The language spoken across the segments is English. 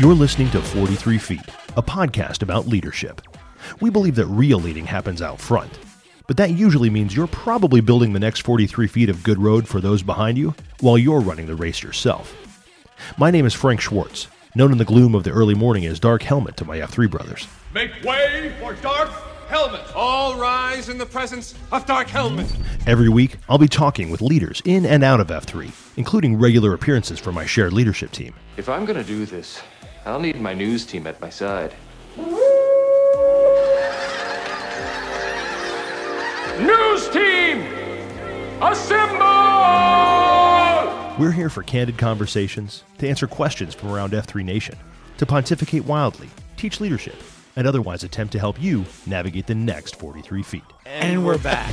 You're listening to 43 Feet, a podcast about leadership. We believe that real leading happens out front, but that usually means you're probably building the next 43 feet of good road for those behind you while you're running the race yourself. My name is Frank Schwartz, known in the gloom of the early morning as Dark Helmet to my F3 brothers. Make way for Dark Helmet! All rise in the presence of Dark Helmet! Every week, I'll be talking with leaders in and out of F3, including regular appearances from my shared leadership team. If I'm gonna do this, I'll need my news team at my side. News team! Assemble! We're here for candid conversations, to answer questions from around F3 Nation, to pontificate wildly, teach leadership, and otherwise attempt to help you navigate the next 43 feet. And we're back.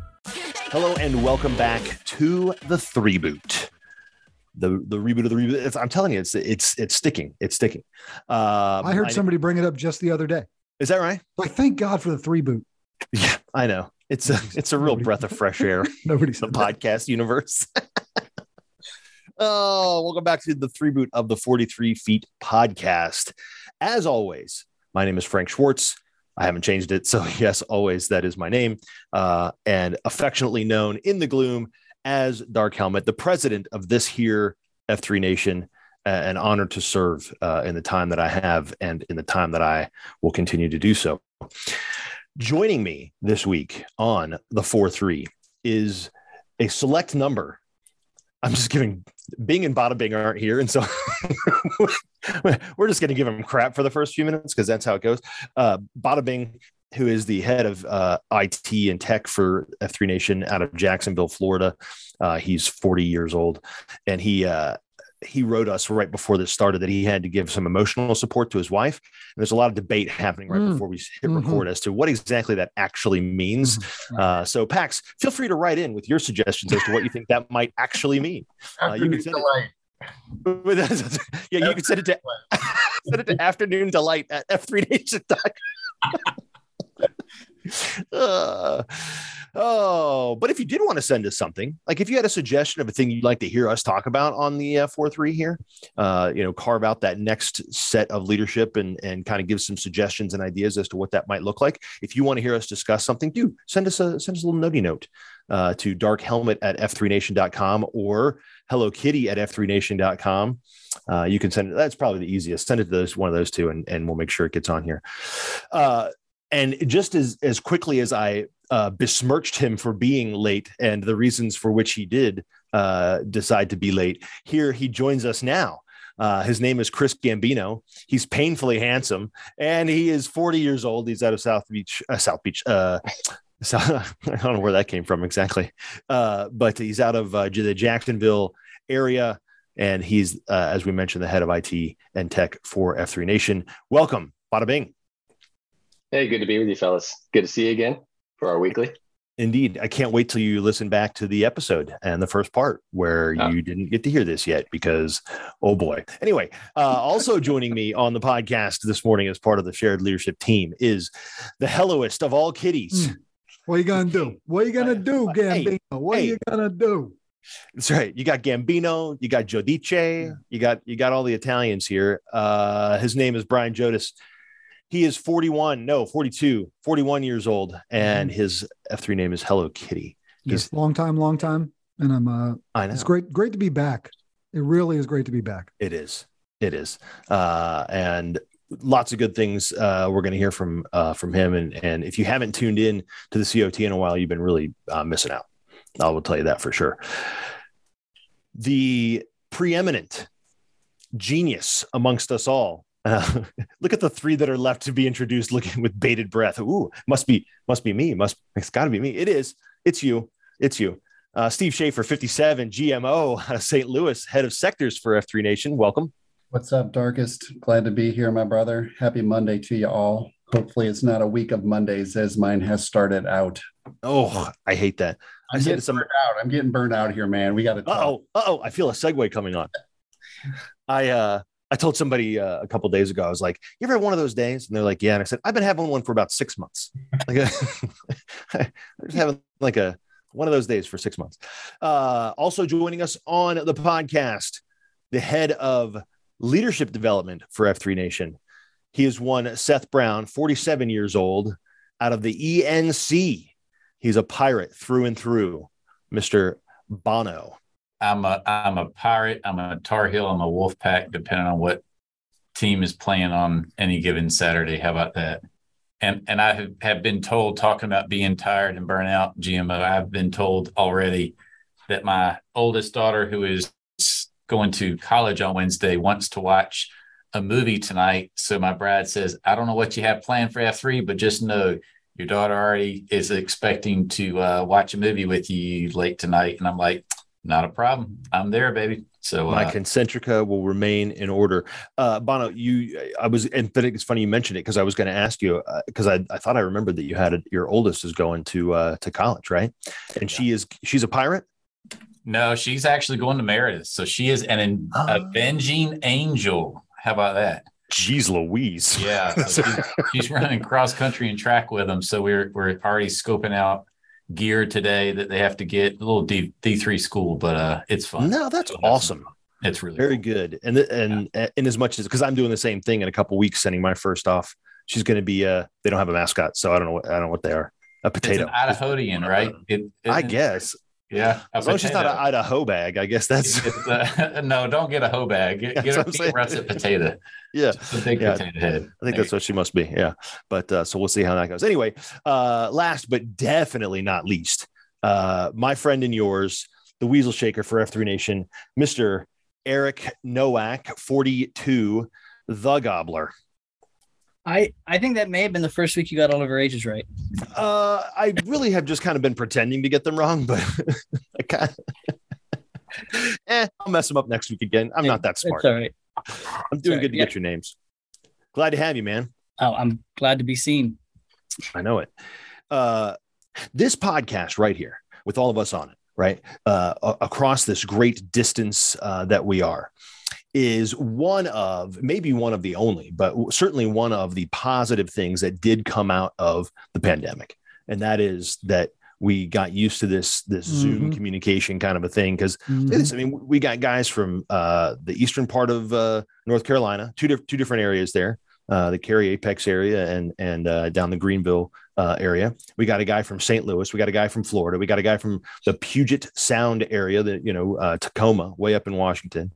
Hello and welcome back to the three boot. The the reboot of the reboot. It's, I'm telling you, it's it's it's sticking. It's sticking. Uh, I heard somebody bring it up just the other day. Is that right? Like, thank God for the three boot. Yeah, I know. It's a it's a real breath of fresh air. Nobody the podcast universe. oh, welcome back to the three boot of the 43 feet podcast. As always, my name is Frank Schwartz. I haven't changed it. So, yes, always that is my name. Uh, and affectionately known in the gloom as Dark Helmet, the president of this here F3 Nation. Uh, an honor to serve uh, in the time that I have and in the time that I will continue to do so. Joining me this week on the 4 3 is a select number. I'm just giving Bing and Bada Bing aren't here. And so we're just going to give them crap for the first few minutes because that's how it goes. Uh, Bada Bing, who is the head of uh, IT and tech for F3 Nation out of Jacksonville, Florida. Uh, he's 40 years old and he, uh, he wrote us right before this started that he had to give some emotional support to his wife. And there's a lot of debate happening right Mm. before we hit Mhm. record as to what exactly that actually means. Uh, so, Pax, feel free to write in with your suggestions as to what you think that might actually mean. Uh, you can send it, yeah, you can send it to send it to afternoon delight at f3nation.com. Uh, oh, but if you did want to send us something, like if you had a suggestion of a thing you'd like to hear us talk about on the uh, 4-3 here, uh, you know, carve out that next set of leadership and, and kind of give some suggestions and ideas as to what that might look like. If you want to hear us discuss something, do send us a, send us a little notey note uh, to darkhelmet at f3nation.com or hello kitty at f3nation.com. Uh, you can send it. That's probably the easiest. Send it to those, one of those two and, and we'll make sure it gets on here. Uh, and just as as quickly as I uh, besmirched him for being late and the reasons for which he did uh, decide to be late, here he joins us now. Uh, his name is Chris Gambino. He's painfully handsome, and he is 40 years old. He's out of South Beach, uh, South Beach. Uh, South, I don't know where that came from exactly, uh, but he's out of uh, the Jacksonville area, and he's, uh, as we mentioned, the head of IT and tech for F3 Nation. Welcome, Bada Bing. Hey, good to be with you, fellas. Good to see you again for our weekly. Indeed. I can't wait till you listen back to the episode and the first part where Oh. you didn't get to hear this yet because, oh boy. Anyway, uh, also joining me on the podcast this morning as part of the shared leadership team is the helloest of all kitties. Mm. What you gonna do? What are you gonna do, Hey, Gambino? what hey. you gonna do? That's right. You got Gambino, you got Giudice, you got you got all the Italians here. Uh, his name is Brian Jodas. He is 41, no, 42, 41 years old, and his F3 name is Hello Kitty. He's Yes, long time, long time, and I'm. uh I know It's great, great to be back. It really is great to be back. it is. It is. Uh, and lots of good things uh, we're going to hear from uh, from him. And and if you haven't tuned in to the COT in a while, you've been really uh, missing out. I will tell you that for sure. The preeminent genius amongst us all. Uh, look at the three that are left to be introduced, looking with bated breath. Ooh, must be, must be me. Must, it's got to be me. It is. It's you. It's you. Uh, Steve Schaefer, 57, GMO out of St. Louis, head of sectors for F3 Nation. Welcome. What's up, Darkest? Glad to be here, my brother. Happy Monday to you all. Hopefully, it's not a week of Mondays as mine has started out. Oh, I hate that. I I'm said getting to some, burned out. I'm getting burned out here, man. We got to. oh, oh, I feel a segue coming on. I, uh, I told somebody uh, a couple days ago, I was like, you ever had one of those days? And they're like, yeah. And I said, I've been having one for about six months. Like, I'm just having like a, one of those days for six months. Uh, also joining us on the podcast, the head of leadership development for F3 Nation. He is one Seth Brown, 47 years old, out of the ENC. He's a pirate through and through, Mr. Bono. I'm a I'm a pirate. I'm a Tar Heel. I'm a Wolf Pack, depending on what team is playing on any given Saturday. How about that? And and I have, have been told talking about being tired and burnout, GMO. I've been told already that my oldest daughter, who is going to college on Wednesday, wants to watch a movie tonight. So my bride says, I don't know what you have planned for F3, but just know your daughter already is expecting to uh, watch a movie with you late tonight. And I'm like, not a problem. I'm there, baby. So My uh, concentrica will remain in order. Uh, Bono, you, I was, and but it's funny you mentioned it because I was going to ask you because I, I thought I remembered that you had a, your oldest is going to uh, to college, right? And she is she's a pirate. no, she's actually going to Meredith. So she is an Oh. avenging angel. How about that? Jeez Louise. Yeah, she's, she's running cross country and track with them. So we're we're already scoping out gear today that they have to get a little D D three school, but uh, it's fun. No, that's some awesome. fun. It's really Very cool. good. And and in as much as because I'm doing the same thing in a couple weeks, sending my first off. She's going to be. Uh, they don't have a mascot, so I don't know. What, I don't know what they are. A It's potato. an Idahoan, right? It, I guess. Yeah, a As long as she's not an. Idaho bag, I guess that's. Uh, no, don't get a hoe bag. Get, get a russet potato. yeah. A big Yeah. potato head. I think that's what she must be. Yeah. But uh, so we'll see how that goes. Anyway, uh, last but definitely not least, uh, my friend and yours, the Weasel Shaker for F3 Nation, Mr. Eric Nowak, 42, the Gobbler. I I think that may have been the first week you got all of our ages right. Uh, I really have just kind of been pretending to get them wrong, but I kind of, eh, I'll mess them up next week again. I'm not that smart. It's all right. I'm doing good to yeah. get your names. Glad to have you, man. Oh, I'm glad to be seen. I know it. Uh, this podcast right here, with all of us on it, right uh, across this great distance uh, that we are, is one of maybe one of the only, but certainly one of the positive things that did come out of the pandemic, and that is that we got used to this this Zoom Mhm. communication kind of a thing because Mhm. I mean, we got guys from uh, the eastern part of uh, North Carolina, two diff- two different areas there, the Cary Apex area and and uh, down the Greenville uh, area. We got a guy from St. Louis. We got a guy from Florida. We got a guy from the Puget Sound area, that you know, uh, Tacoma, way up in Washington.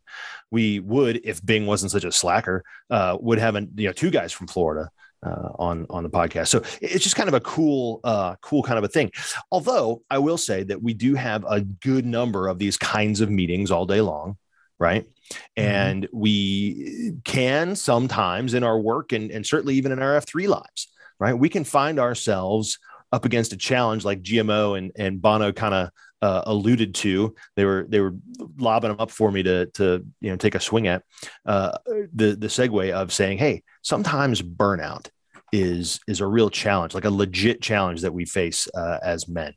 We would, if Bing wasn't such a slacker, uh, would have an, you know two guys from Florida. Uh, on on the podcast, so it's just kind of a cool, uh, cool kind of a thing. Although I will say that we do have a good number of these kinds of meetings all day long, right? And we can sometimes in our work and, and certainly even in our F3 lives, right? We can find ourselves up against a challenge like GMO and, and Bono kind of uh, alluded to. They were they were lobbing them up for me to to you know take a swing at uh, the the segue of saying, hey, sometimes burnout is is a real challenge, like a legit challenge that we face uh, as men.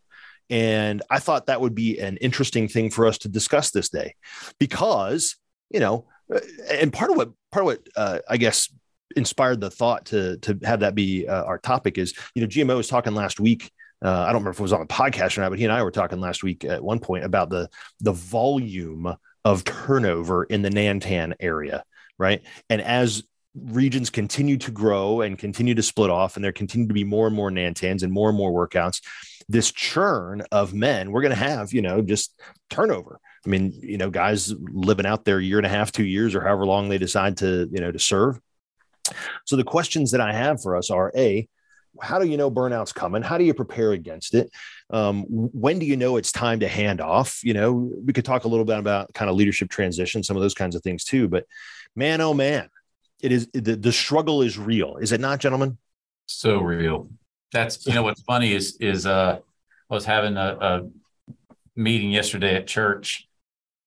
And I thought that would be an interesting thing for us to discuss this day, because you know, and part of what part of what uh, I guess inspired the thought to to have that be uh, our topic is you know GMO was talking last week. Uh, I don't remember if it was on the podcast or not, but he and I were talking last week at one point about the the volume of turnover in the Nantan area, right? And as regions continue to grow and continue to split off, and there continue to be more and more Nantans and more and more workouts, this churn of men, we're going to have, you know, just turnover. I mean, you know, guys living out there year and a half, two years, or however long they decide to, you know, to serve. So the questions that I have for us are a, how do you know burnout's coming? How do you prepare against it? Um, when do you know it's time to hand off? You know, we could talk a little bit about kind of leadership transition, some of those kinds of things too. But man, oh man, it is the, the struggle is real, is it not, gentlemen? So real. That's you know what's funny is is uh I was having a, a meeting yesterday at church.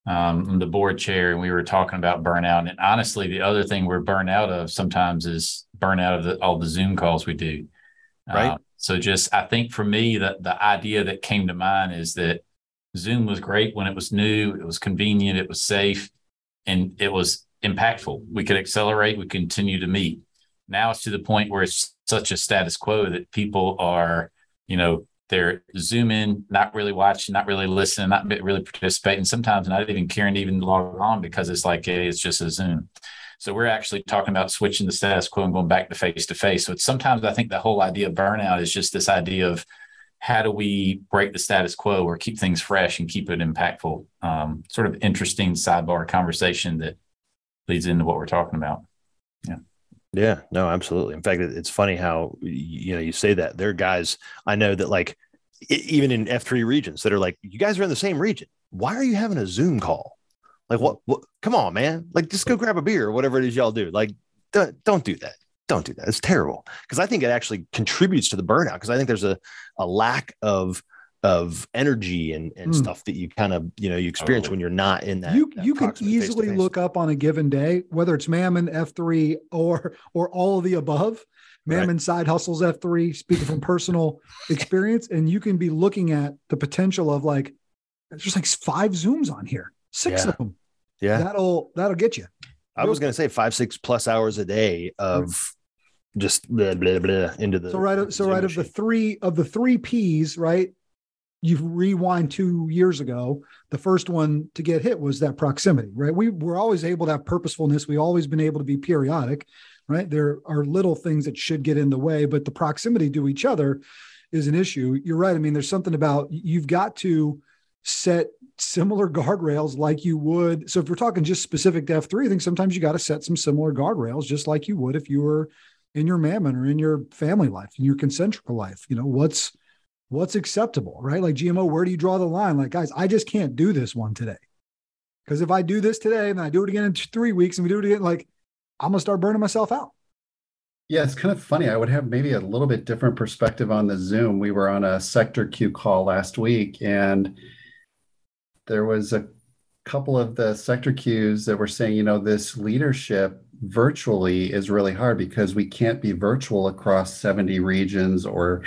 Um, I'm the board chair, and we were talking about burnout. And honestly, the other thing we're burnt out of sometimes is burnout of the, all the Zoom calls we do. Right. Uh, so just I think for me that the idea that came to mind is that Zoom was great when it was new, it was convenient, it was safe, and it was impactful. We could accelerate, we continue to meet. Now it's to the point where it's such a status quo that people are, you know, they're zooming, not really watching, not really listening, not really participating, sometimes not even caring to even log on because it's like, hey, it's just a Zoom. So we're actually talking about switching the status quo and going back to face to face. So sometimes I think the whole idea of burnout is just this idea of how do we break the status quo or keep things fresh and keep it impactful? Um, sort of interesting sidebar conversation that leads into what we're talking about. Yeah. No, absolutely. In fact, it's funny how you know you say that there are guys I know that like even in F3 regions that are like, you guys are in the same region. Why are you having a Zoom call? Like, what, what? Come on, man. Like, just go grab a beer or whatever it is y'all do. Like, don't, don't do that. Don't do that. It's terrible. Because I think it actually contributes to the burnout. Because I think there's a, a lack of of energy and, and mm. stuff that you kind of you know you experience when you're not in that. You that you can easily face-to-face. look up on a given day whether it's Mammon F three or or all of the above. Mammon right. side hustles F three. Speaking from personal experience, and you can be looking at the potential of like there's like five zooms on here, six yeah. of them. Yeah, that'll that'll get you. I was going to say five six plus hours a day of. Right just blah, blah, blah, into the so right of, so right machine. of the three of the three p's right you rewind two years ago, the first one to get hit was that proximity, right? We were always able to have purposefulness. We've always been able to be periodic, right? There are little things that should get in the way, but the proximity to each other is an issue. You're right. I mean, there's something about you've got to set similar guardrails like you would. So if we're talking just specific to F3, I think sometimes you got to set some similar guardrails just like you would if you were in your mammon or in your family life, in your concentric life. You know, what's what's acceptable, right? Like GMO, where do you draw the line? Like, guys, I just can't do this one today. Because if I do this today and I do it again in three weeks and we do it again, like I'm gonna start burning myself out. Yeah, it's kind of funny. I would have maybe a little bit different perspective on the Zoom. We were on a sector Q call last week, and there was a couple of the sector Qs that were saying, you know, this leadership virtually is really hard because we can't be virtual across 70 regions or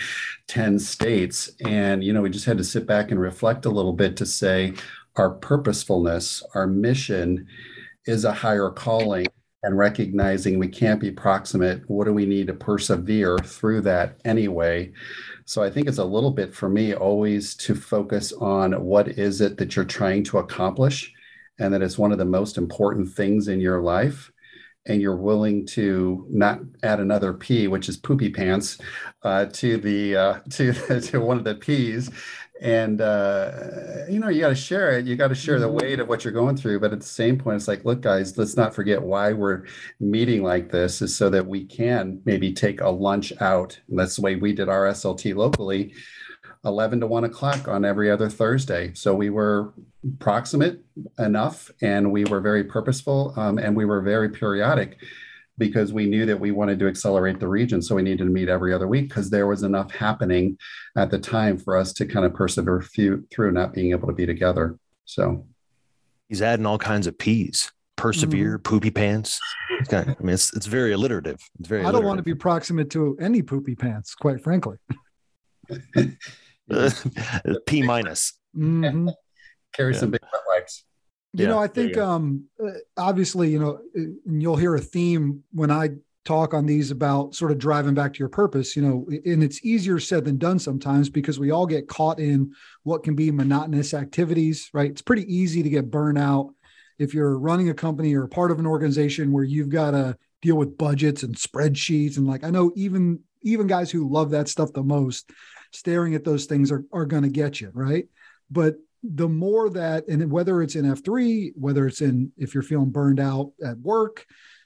10 states. And, you know, we just had to sit back and reflect a little bit to say our purposefulness, our mission is a higher calling and recognizing we can't be proximate. What do we need to persevere through that anyway? So I think it's a little bit for me always to focus on what is it that you're trying to accomplish and that it's one of the most important things in your life and you're willing to not add another P, which is poopy pants, uh, to the uh, to to one of the P's, and uh, you know you got to share it. You got to share the mm-hmm. weight of what you're going through. But at the same point, it's like, look, guys, let's not forget why we're meeting like this is so that we can maybe take a lunch out. And that's the way we did our SLT locally 11 to 1 o'clock on every other Thursday. So we were proximate enough and we were very purposeful um, and we were very periodic because we knew that we wanted to accelerate the region. So we needed to meet every other week because there was enough happening at the time for us to kind of persevere through not being able to be together. So he's adding all kinds of P's. persevere, poopy pants. It's kind of, I mean, it's it's very alliterative. It's very. I don't want to be proximate to any poopy pants, quite frankly. P minus. Mhm. Carry Yeah. some big butt wipes. You Yeah, know, I there you think um uh, obviously, you know, and you'll hear a theme when I talk on these about sort of driving back to your purpose, you know, and it's easier said than done sometimes because we all get caught in what can be monotonous activities, right? It's pretty easy to get burnout if you're running a company or part of an organization where you've got to deal with budgets and spreadsheets and like I know even even guys who love that stuff the most staring at those things are are going to get you, right? But the more that, and whether it's in F3, whether it's in if you're feeling burned out at work,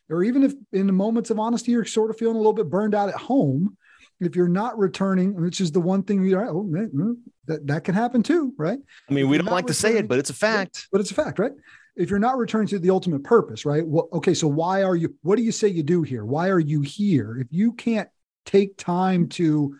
or even if in the moments of honesty, you're sort of feeling a little bit burned out at home, if you're not returning, which is the one thing you oh, that, that can happen too, right? I mean, we don't like to say it, but it's a fact. But it's a fact, right? If you're not returning to the ultimate purpose, right? Well, okay, so why are you, what do you say you do here? Why are you here? If you can't take time to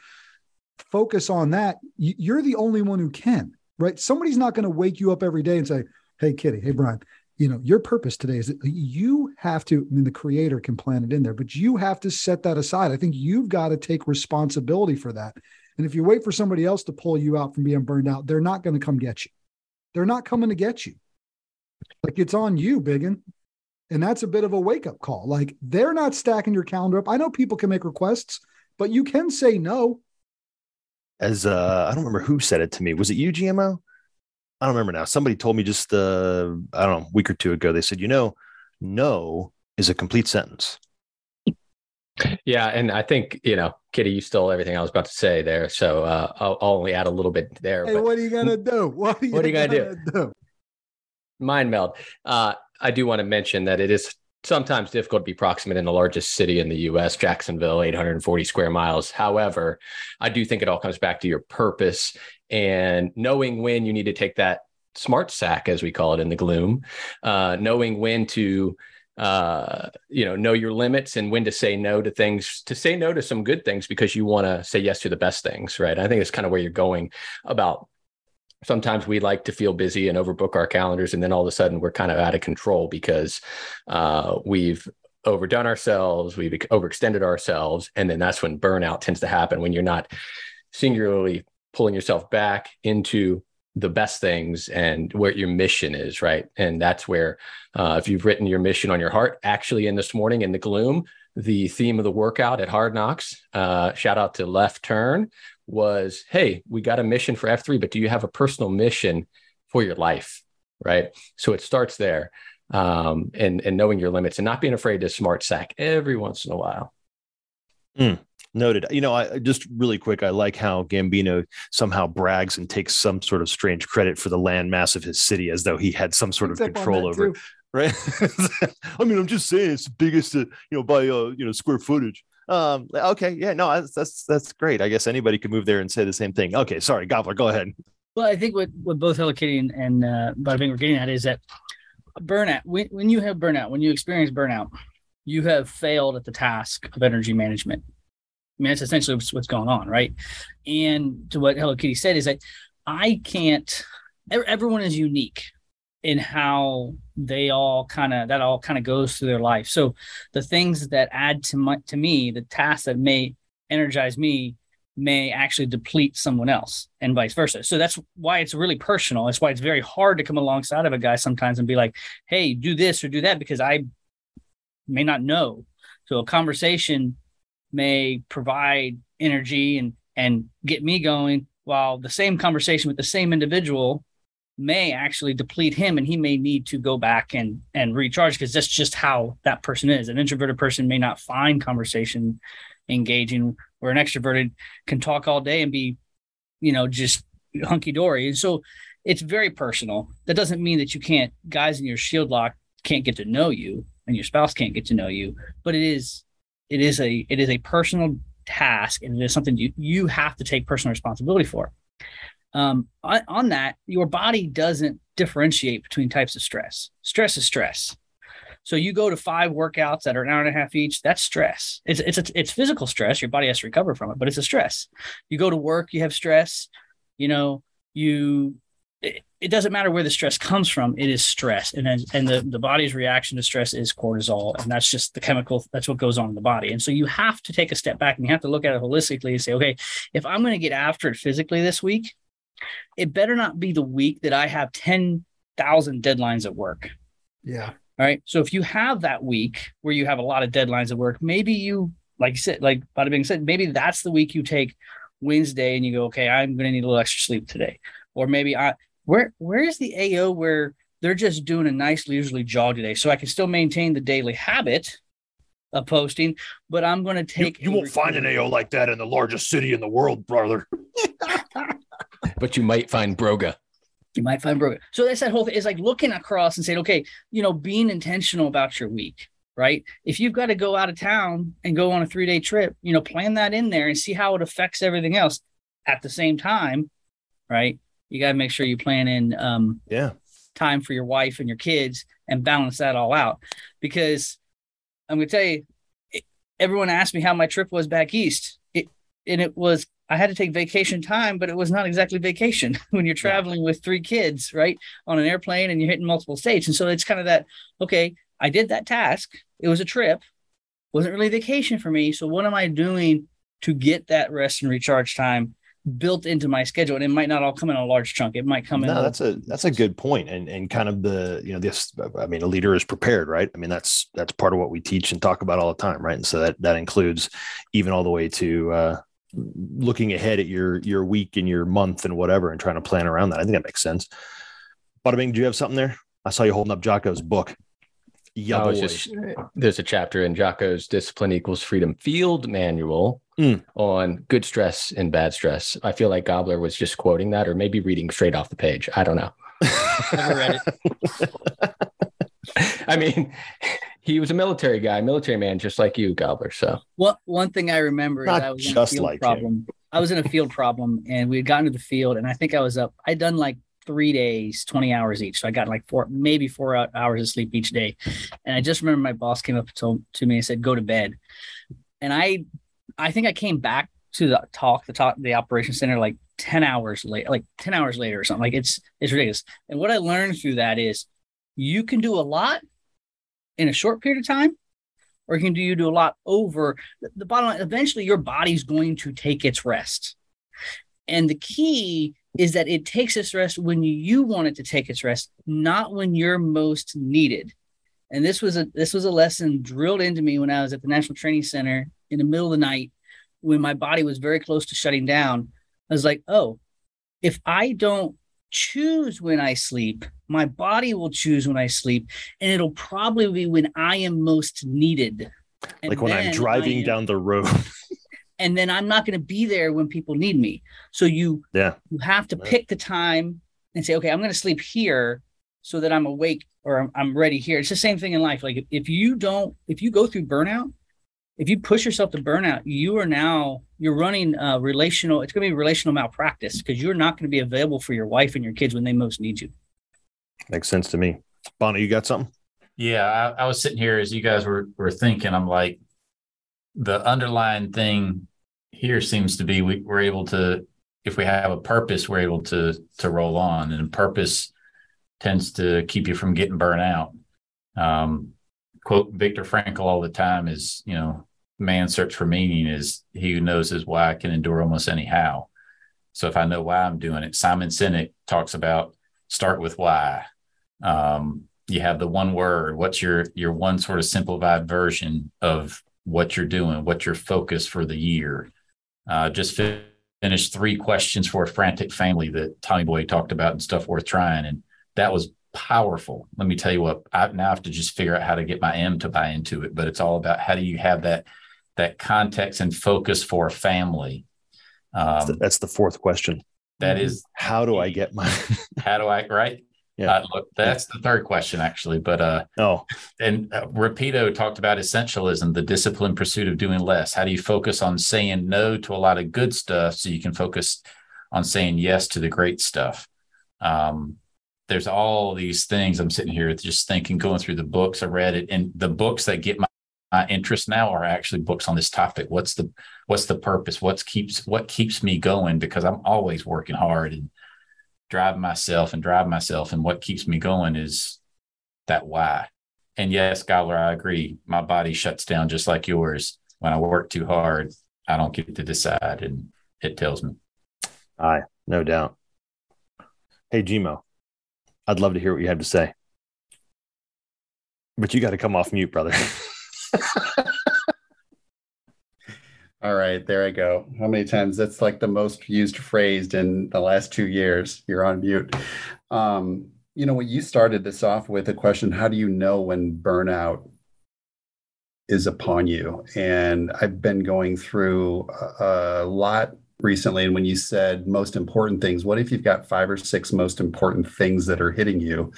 focus on that, you're the only one who can, right? Somebody's not going to wake you up every day and say, Hey, Kitty, hey, Brian, you know, your purpose today is that you have to, I mean, the creator can plan it in there, but you have to set that aside. I think you've got to take responsibility for that. And if you wait for somebody else to pull you out from being burned out, they're not going to come get you. They're not coming to get you. Like it's on you, Biggin. And that's a bit of a wake up call. Like they're not stacking your calendar up. I know people can make requests, but you can say no. As uh, I don't remember who said it to me. Was it you, GMO? I don't remember now. Somebody told me just uh, I don't know, a week or two ago. They said, you know, no is a complete sentence. Yeah, and I think you know, Kitty, you stole everything I was about to say there. So uh, I'll, I'll only add a little bit there. Hey, but what are you gonna do? What are you, What are you gonna do? gonna do? mind meld. Uh, I do want to mention that it is sometimes difficult to be proximate in the largest city in the U.S., Jacksonville, 840 square miles. However, I do think it all comes back to your purpose and knowing when you need to take that smart sack, as we call it in the gloom, uh, knowing when to uh you know know your limits and when to say no to things to say no to some good things because you want to say yes to the best things right i think it's kind of where you're going about sometimes we like to feel busy and overbook our calendars and then all of a sudden we're kind of out of control because uh, we've overdone ourselves we've overextended ourselves and then that's when burnout tends to happen when you're not singularly pulling yourself back into the best things and where your mission is right? And that's where uh, if you've written your mission on your heart actually in this morning in the gloom the theme of the workout at hard knocks uh, shout out to left turn was hey we got a mission for f3 but do you have a personal mission for your life right so it starts there um, and and knowing your limits and not being afraid to smart sack every once in a while Mm, noted. You know, I just really quick, I like how Gambino somehow brags and takes some sort of strange credit for the land mass of his city as though he had some sort of Picked up on control that over it. Right. I mean, I'm just saying it's the biggest, uh, you know, by uh, you know, square footage. Um, okay, yeah, no, that's that's that's great. I guess anybody could move there and say the same thing. Okay, sorry, Gobbler, go ahead. Well, I think what, what both Hello Kitty and, and uh, Bing were getting at is that burnout, when, when you have burnout, when you experience burnout, you have failed at the task of energy management. I mean, that's essentially what's, what's going on, right? And to what Hello Kitty said is that I can't, everyone is unique in how they all kind of, that all kind of goes through their life. So the things that add to my, to me, the tasks that may energize me may actually deplete someone else and vice versa. So that's why it's really personal. That's why it's very hard to come alongside of a guy sometimes and be like, hey, do this or do that because I may not know. So a conversation may provide energy and and get me going while the same conversation with the same individual may actually deplete him and he may need to go back and and recharge because that's just how that person is. An introverted person may not find conversation engaging where an extroverted can talk all day and be you know just hunky-dory. And so it's very personal. That doesn't mean that you can't guys in your shield lock can't get to know you and your spouse can't get to know you but it is it is a it is a personal task and it is something you you have to take personal responsibility for um, on, on that your body doesn't differentiate between types of stress stress is stress so you go to five workouts that are an hour and a half each that's stress it's it's it's physical stress your body has to recover from it but it's a stress you go to work you have stress you know you it, it doesn't matter where the stress comes from. It is stress, and and the the body's reaction to stress is cortisol, and that's just the chemical. That's what goes on in the body. And so you have to take a step back and you have to look at it holistically and say, okay, if I'm going to get after it physically this week, it better not be the week that I have ten thousand deadlines at work. Yeah. All right. So if you have that week where you have a lot of deadlines at work, maybe you, like you said, like Bada Bing said, maybe that's the week you take Wednesday and you go, okay, I'm going to need a little extra sleep today. Or maybe I, where, where is the AO where they're just doing a nice leisurely jog today? So I can still maintain the daily habit of posting, but I'm going to take. You, you won't find an AO like that in the largest city in the world, brother. but you might find Broga. You might find Broga. So that's that whole thing. It's like looking across and saying, okay, you know, being intentional about your week, right? If you've got to go out of town and go on a three day trip, you know, plan that in there and see how it affects everything else. At the same time, right? You got to make sure you plan in um, yeah time for your wife and your kids and balance that all out. Because I'm going to tell you, everyone asked me how my trip was back east. It, and it was I had to take vacation time, but it was not exactly vacation when you're traveling with three kids, right? On an airplane and you're hitting multiple states. And so it's kind of that, okay, I did that task. It was a trip, wasn't really vacation for me. So what am I doing to get that rest and recharge time built into my schedule? And it might not all come in a large chunk. It might come in. No, that's a that's a good point. And and kind of the, you know, this I mean, a leader is prepared, right? I mean, that's that's part of what we teach and talk about all the time, right? And so that that includes even all the way to uh looking ahead at your your week and your month and whatever and trying to plan around that. I think that makes sense. Bada Bing, do you have something there? I saw you holding up Jocko's book. Yeah, oh, just, there's a chapter in Jocko's Discipline Equals Freedom Field Manual mm. on good stress and bad stress. I feel like Gobbler was just quoting that, or maybe reading straight off the page. I don't know. Never read it. I mean, he was a military guy, military man, just like you, Gobbler. So one one thing I remember Not is I was just in a field like problem. I was in a field problem, and we had gotten to the field, and I think I was up. I'd done like three days, twenty hours each, so I got like four, maybe four hours of sleep each day. And I just remember my boss came up and told to me and said, "Go to bed." And I, I think I came back to the talk, the talk, the operation center like ten hours late, like ten hours later or something. Like it's it's ridiculous. And what I learned through that is, you can do a lot in a short period of time or you can do you do a lot over? The bottom line eventually your body's going to take its rest. And the key is that it takes its rest when you want it to take its rest not when you're most needed. And this was a this was a lesson drilled into me when i was at the national training center in the middle of the night when my body was very close to shutting down. I was like oh if i don't choose when I sleep. My body will choose when I sleep, and it'll probably be when I am most needed. And like when I'm driving am, down the road. and then I'm not going to be there when people need me. So you yeah you have to pick the time and say, okay, I'm going to sleep here so that I'm awake or I'm, I'm ready here. It's the same thing in life. Like if, if you don't, if you go through burnout, if you push yourself to burnout, you are now you're running a relational. It's going to be relational malpractice because you're not going to be available for your wife and your kids when they most need you. Makes sense to me. Bonnie, you got something? Yeah, I, I was sitting here as you guys were were thinking. I'm like, the underlying thing here seems to be we, we're able to, if we have a purpose, we're able to to roll on, and purpose tends to keep you from getting burnt out. Um, quote Viktor Frankl all the time is, you know, man's search for meaning is he who knows his why can endure almost anyhow. So if I know why I'm doing it, Simon Sinek talks about start with why. Um, you have the one word. What's your your one sort of simplified version of what you're doing? What's your focus for the year? Uh, just finished three questions for a frantic family that Tommy Boy talked about and stuff worth trying, and that was powerful. Let me tell you what. I now have to just figure out how to get my M to buy into it, but it's all about how do you have that that context and focus for a family. Um, that's, the, fourth question. That is, how do I get my? how do I right? Yeah, uh, look, that's the third question actually. But uh, oh, and uh, Rapido talked about essentialism, the disciplined pursuit of doing less. How do you focus on saying no to a lot of good stuff so you can focus on saying yes to the great stuff? Um, there's all these things. I'm sitting here just thinking, going through the books I read it, and the books that get my Uh, my interest now are actually books on this topic what's the what's the purpose what keeps what keeps me going because i'm always working hard and drive myself and drive myself. And what keeps me going is that why. And yes, Gobbler, I agree. My body shuts down just like yours. When I work too hard, I don't get to decide, and it tells me. Aye, no doubt. Hey, Gmo, I'd love to hear what you have to say. But you got to come off mute, brother. All right, there I go. How many times? That's like the most used phrase in the last two years. You're on mute. Um, you know, what you started this off with a question How do you know when burnout is upon you? And I've been going through a, a lot recently. And when you said most important things, what if you've got five or six most important things that are hitting you?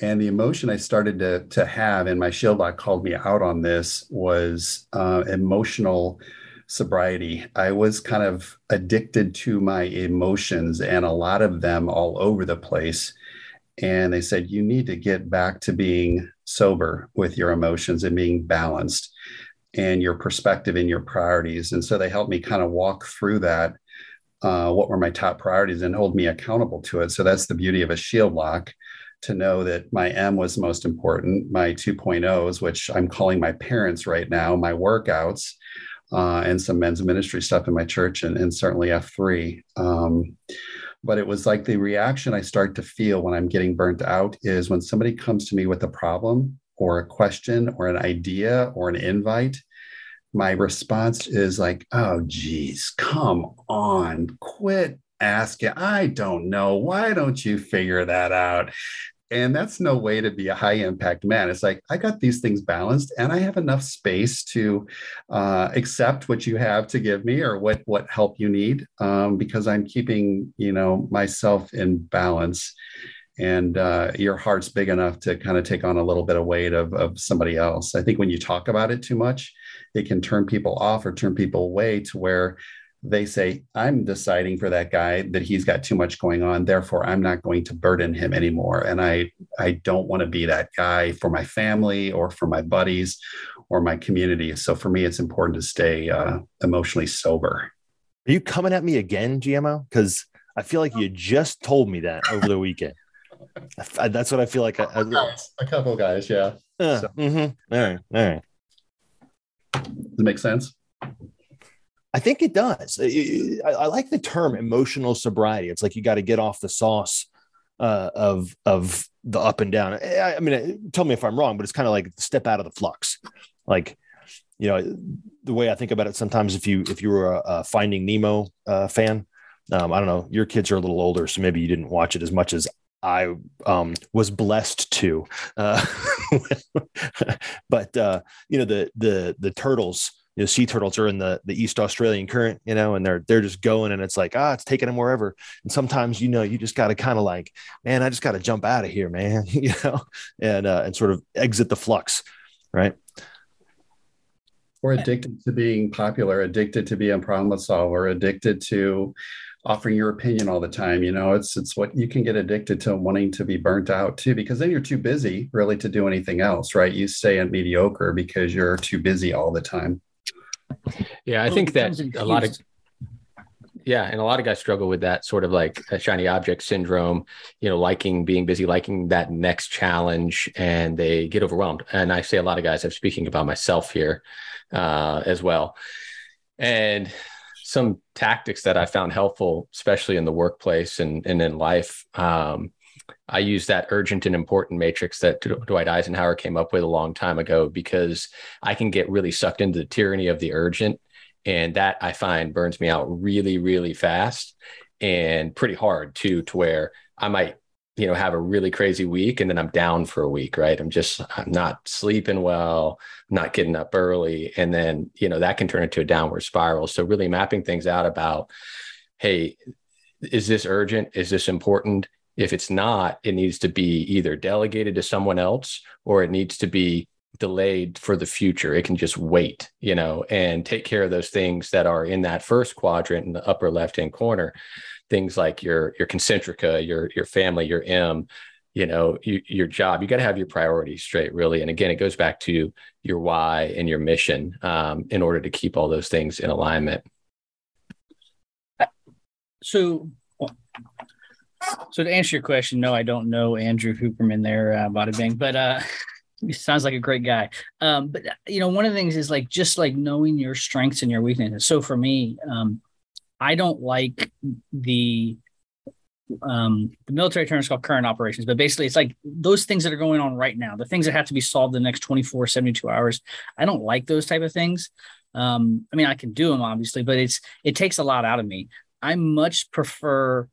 And the emotion I started to, to have, and my shield lock called me out on this, was uh, emotional sobriety. I was kind of addicted to my emotions and a lot of them all over the place. And they said, you need to get back to being sober with your emotions and being balanced and your perspective and your priorities. And so they helped me kind of walk through that. Uh, what were my top priorities and hold me accountable to it. So that's the beauty of a shield lock to know that my M was most important, my 2.0s, which I'm calling my parents right now, my workouts, uh, and some men's ministry stuff in my church, and, and certainly F3. Um, but it was like the reaction I start to feel when I'm getting burnt out is when somebody comes to me with a problem or a question or an idea or an invite. My response is like, oh, geez, come on, quit asking. I don't know. Why don't you figure that out? And that's no way to be a high impact man. It's like, I got these things balanced and I have enough space to uh, accept what you have to give me or what, what help you need um, because I'm keeping, you know, myself in balance. And uh, your heart's big enough to kind of take on a little bit of weight of, of somebody else. I think when you talk about it too much, it can turn people off or turn people away to where they say, I'm deciding for that guy that he's got too much going on. Therefore, I'm not going to burden him anymore. And I, I don't want to be that guy for my family or for my buddies or my community. So for me, it's important to stay uh, emotionally sober. Are you coming at me again, GMO? Because I feel like you just told me that over the weekend. That's what I feel like. I, I, a couple guys, yeah. Uh, so. mm-hmm. All right, all right. Does it make sense? I think it does. I, I, like the term emotional sobriety. It's like you got to get off the sauce uh, of of the up and down. I, I, mean, tell me if I'm wrong, but it's kind of like step out of the flux. Like, you know, the way I think about it sometimes, if you if you were a, a Finding Nemo uh, fan, um, I don't know, your kids are a little older, so maybe you didn't watch it as much as I um, was blessed to. Uh, but uh, you know, the the the turtles you know, sea turtles are in the the East Australian current, you know, and they're they're just going, and it's like ah, it's taking them wherever. And sometimes, you know, you just got to kind of like, man, I just got to jump out of here, man, you know, and uh, and sort of exit the flux, right? Or addicted to being popular, addicted to being a problem solver, addicted to offering your opinion all the time. You know, it's it's what you can get addicted to wanting to be burnt out too, because then you're too busy really to do anything else, right? You stay in mediocre because you're too busy all the time. Yeah, I think that a lot of yeah, and a lot of guys struggle with that sort of like a shiny object syndrome, you know, liking being busy, liking that next challenge, and they get overwhelmed. And I say a lot of guys, I'm speaking about myself here uh, as well. And some tactics that I found helpful, especially in the workplace and, and in life, um, I use that urgent and important matrix that mm-hmm. Dwight Eisenhower came up with a long time ago because I can get really sucked into the tyranny of the urgent. And that I find burns me out really, really fast and pretty hard too, to where I might, you know, have a really crazy week and then I'm down for a week, right? I'm just, I'm not sleeping well, not getting up early. And then, you know, that can turn into a downward spiral. So really mapping things out about, hey, is this urgent? Is this important? If it's not, it needs to be either delegated to someone else or it needs to be delayed for the future. It can just wait, you know, and take care of those things that are in that first quadrant in the upper left hand corner. Things like your your concentrica, your your family, your M, you know, you, your job. You got to have your priorities straight, really. And again, it goes back to your why and your mission um, in order to keep all those things in alignment. So So to answer your question, no, I don't know Andrew Huberman there, uh, Bada Bing, but uh, he sounds like a great guy. Um, but you know, one of the things is like just like knowing your strengths and your weaknesses. So for me, um, I don't like the um, the military term is called current operations, but basically it's like those things that are going on right now, the things that have to be solved the next 24, 72 hours. I don't like those type of things. Um, I mean, I can do them obviously, but it's it takes a lot out of me. I much prefer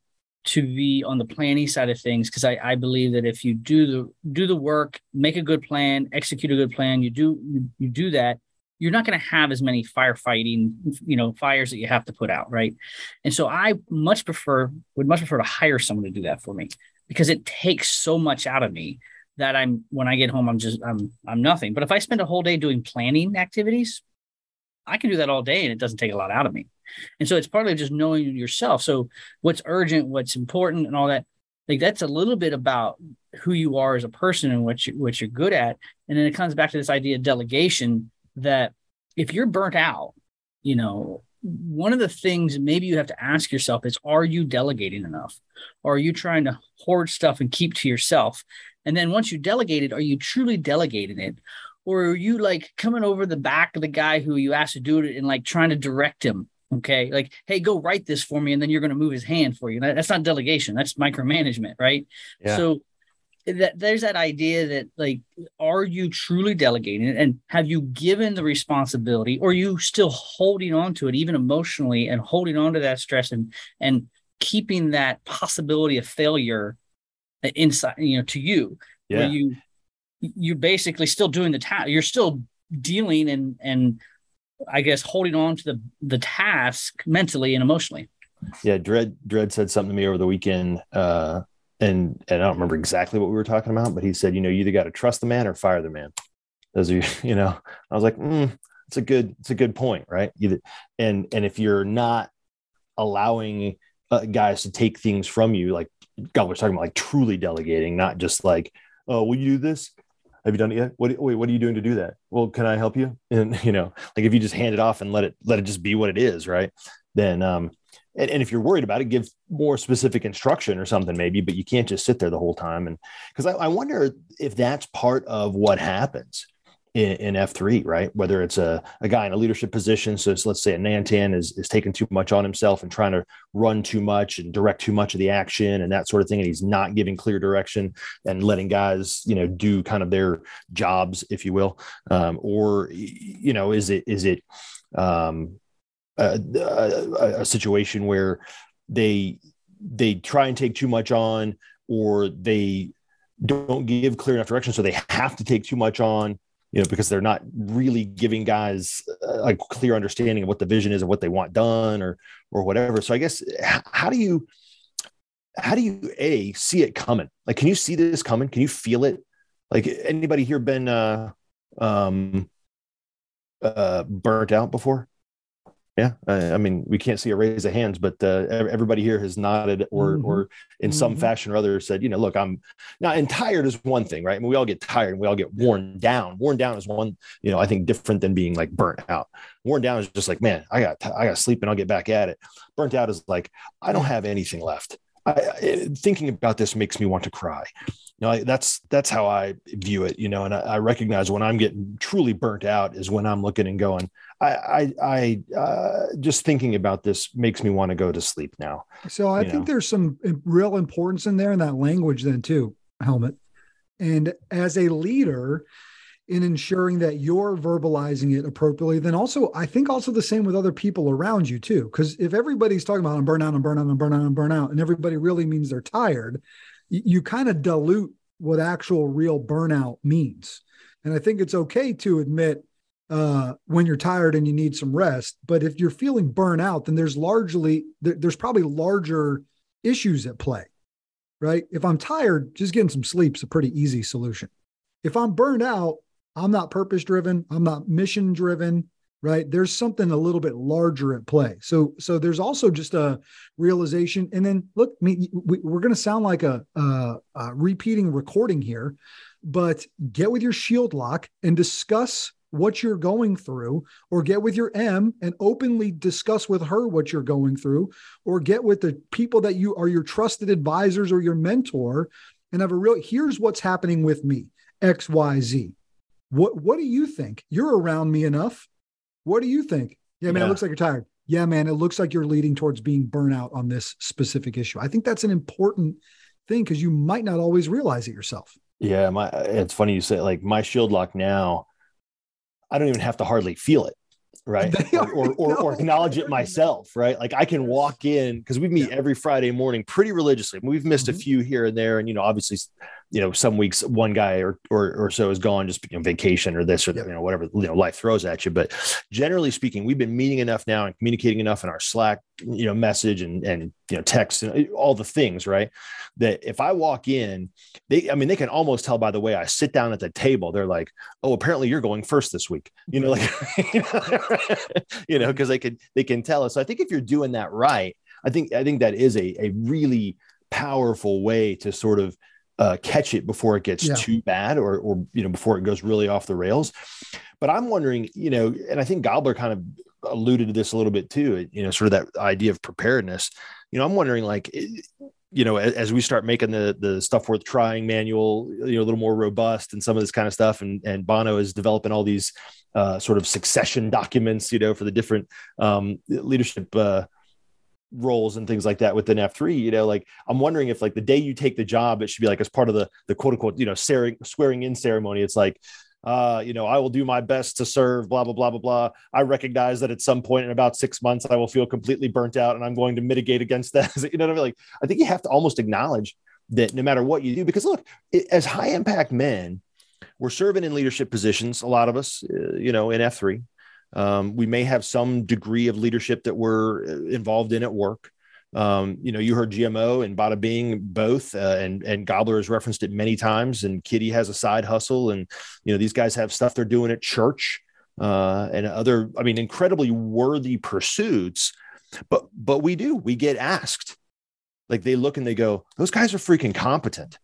to be on the planning side of things because I, I believe that if you do the do the work, make a good plan, execute a good plan, you do you, you do that, you're not going to have as many firefighting, you know, fires that you have to put out, right? And so I much prefer would much prefer to hire someone to do that for me because it takes so much out of me that I'm when I get home I'm just I'm I'm nothing. But if I spend a whole day doing planning activities, I can do that all day and it doesn't take a lot out of me. And so it's partly just knowing yourself. So what's urgent, what's important, and all that. Like that's a little bit about who you are as a person and what you what you're good at. And then it comes back to this idea of delegation that if you're burnt out, you know, one of the things maybe you have to ask yourself is are you delegating enough? Or are you trying to hoard stuff and keep to yourself? And then once you delegate it, are you truly delegating it? Or are you like coming over the back of the guy who you asked to do it and like trying to direct him Okay. Like, hey, go write this for me. And then you're going to move his hand for you. That's not delegation. That's micromanagement. Right. Yeah. So that there's that idea that like, are you truly delegating and have you given the responsibility or you still holding on to it, even emotionally and holding on to that stress and, and keeping that possibility of failure uh, inside, you know, to you, yeah. where you, you're basically still doing the task. You're still dealing and, and, I guess holding on to the the task mentally and emotionally. Yeah, Dread Dread said something to me over the weekend, uh, and and I don't remember exactly what we were talking about, but he said, you know, you either got to trust the man or fire the man. Those are, you know, I was like, mm, it's a good, it's a good point, right? Either, and and if you're not allowing uh, guys to take things from you, like God, we're talking about like truly delegating, not just like, oh, will you do this? Have you done it yet? What wait, what are you doing to do that? Well, can I help you? And you know, like if you just hand it off and let it let it just be what it is, right? Then um and, and if you're worried about it, give more specific instruction or something, maybe, but you can't just sit there the whole time. And because I, I wonder if that's part of what happens in, in F3, right? Whether it's a, a guy in a leadership position. So let's say a Nantan is, is taking too much on himself and trying to run too much and direct too much of the action and that sort of thing. And he's not giving clear direction and letting guys, you know, do kind of their jobs, if you will. Um, or, you know, is it, is it, um, a, a, a situation where they, they try and take too much on or they don't give clear enough direction so they have to take too much on you know, because they're not really giving guys a clear understanding of what the vision is and what they want done or or whatever. So I guess how do you how do you a see it coming? Like, can you see this coming? Can you feel it? Like anybody here been uh um uh burnt out before? Yeah, I, I, mean, we can't see a raise of hands, but uh, everybody here has nodded or, mm-hmm. or in mm-hmm. some fashion or other said, you know, look, I'm not. And tired is one thing, right? I mean, we all get tired and we all get worn down. Worn down is one, you know, I think different than being like burnt out. Worn down is just like, man, I got, I got sleep and I'll get back at it. Burnt out is like, I don't have anything left. I, I, thinking about this makes me want to cry. You know, I, that's that's how I view it. You know, and I, recognize when I'm getting truly burnt out is when I'm looking and going, I, I, I uh, just thinking about this makes me want to go to sleep now. So I think know? there's some real importance in there in that language, then too, helmet. And as a leader, in ensuring that you're verbalizing it appropriately, then also I think also the same with other people around you too. Because if everybody's talking about I'm burnout, I'm burnout, I'm burnout, I'm burnout, and everybody really means they're tired, you, kind of dilute what actual real burnout means. And I think it's okay to admit uh, when you're tired and you need some rest. But if you're feeling burnout, then there's largely there, there's probably larger issues at play, right? If I'm tired, just getting some sleep is a pretty easy solution. If I'm burned out, I'm not purpose driven. I'm not mission driven. Right. There's something a little bit larger at play. So, so there's also just a realization. And then look, I mean, we, are going to sound like a, a, a repeating recording here, but get with your shield lock and discuss what you're going through, or get with your M and openly discuss with her what you're going through, or get with the people that you are your trusted advisors or your mentor and have a real here's what's happening with me, XYZ. What what do you think? You're around me enough. What do you think? Yeah, man, Yeah. it looks like you're tired. Yeah, man, it looks like you're leading towards being burnout on this specific issue. I think that's an important thing because you might not always realize it yourself. Yeah, my it's funny you say like my shield lock now, I don't even have to hardly feel it, right? Or or, or, or acknowledge it myself, right? Like I can walk in because we meet every Friday morning pretty religiously. We've missed a mm-hmm. few here and there, and you know, obviously, you know, some weeks one guy or or, or so is gone just you know, vacation or this or you know whatever you know life throws at you. But generally speaking, we've been meeting enough now and communicating enough in our Slack, you know, message and and you know text and uh, all the things, right? That if I walk in, they I mean they can almost tell by the way I sit down at the table. They're like, oh, apparently you're going first this week, you know, like you know, because they can they can tell us. So I think if you're doing that right, I think I think that is a a really powerful way to sort of uh, catch it before it gets Yeah. too bad or or you know before it goes really off the rails. But I'm wondering, you know, and I think Gobbler kind of alluded to this a little bit too. You know, sort of that idea of preparedness. You know, I'm wondering like. you know, as, as we start making the the stuff worth trying manual, you know, a little more robust and some of this kind of stuff, and and Bono is developing all these uh, sort of succession documents, you know, for the different um, leadership uh, roles and things like that within F3, you know, like I'm wondering if like the day you take the job, it should be like as part of the the quote unquote, you know, swearing, swearing in ceremony. It's like, uh, you know, I will do my best to serve, blah, blah, blah, blah, blah. I recognize that at some point in about six months, I will feel completely burnt out and I'm going to mitigate against that. you know what I mean? Like, I think you have to almost acknowledge that no matter what you do, because look, it, as high impact men, we're serving in leadership positions, a lot of us, uh, you know, in F3. Um, we may have some degree of leadership that we're uh, involved in at work. Um, you know, you heard GMO and Bada Bing both, uh, and and Gobbler has referenced it many times. And Kitty has a side hustle, and you know these guys have stuff they're doing at church uh, and other. I mean, incredibly worthy pursuits. But but we do we get asked, like they look and they go, those guys are freaking competent.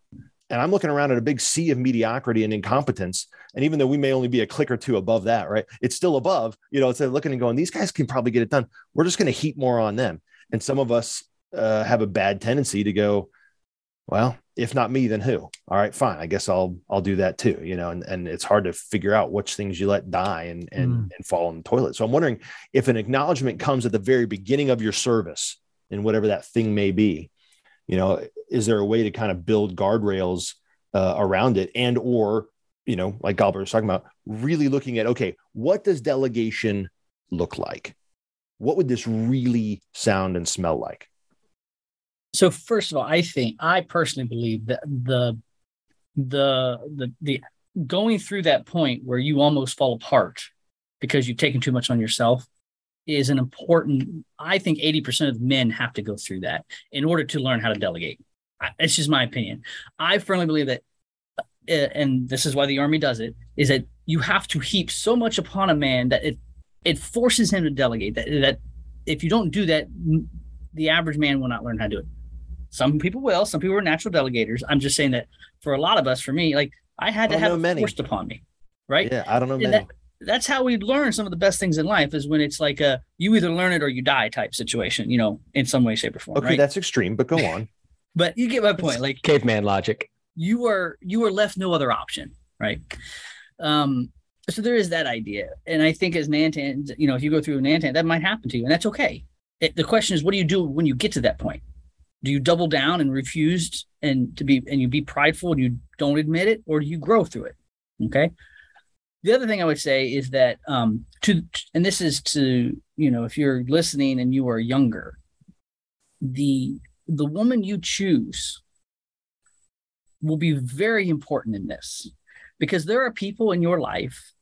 And I'm looking around at a big sea of mediocrity and incompetence. And even though we may only be a click or two above that, right? It's still above, you know, it's like looking and going, these guys can probably get it done. We're just going to heap more on them. And some of us uh, have a bad tendency to go, well, if not me, then who? All right, fine. I guess I'll I'll do that too. You know, and, and it's hard to figure out which things you let die and and and fall in the toilet. So I'm wondering if an acknowledgement comes at the very beginning of your service and whatever that thing may be, you know, is there a way to kind of build guardrails uh, around it and or you know, like Gobbler was talking about, really looking at okay, what does delegation look like? What would this really sound and smell like? So first of all, I think I personally believe that the the the the going through that point where you almost fall apart because you've taken too much on yourself is an important I think 80% of men have to go through that in order to learn how to delegate. It's just my opinion. I firmly believe that uh, and this is why the army does it is that you have to heap so much upon a man that it it forces him to delegate that that if you don't do that the average man will not learn how to do it some people will some people are natural delegators i'm just saying that for a lot of us for me like i had I to have it many. forced upon me right Yeah, I don't know And many. that, that's how we learn some of the best things in life is when it's like a you either learn it or you die type situation you know in some way shape or form Okay, right? that's extreme, but go on. but you get my point like caveman logic. you are you are left no other option right? Um so there is that idea. And i think as nantan you know if you go through a nantan that might happen to you and that's okay. It, the question is what do you do when you get to that point? Do you double down and refuse and to be and you be prideful and you don't admit it or do you grow through it? Okay the other thing i would say is that um to and this is to you know if you're listening and you are younger the the woman you choose will be very important in this because there are people in your life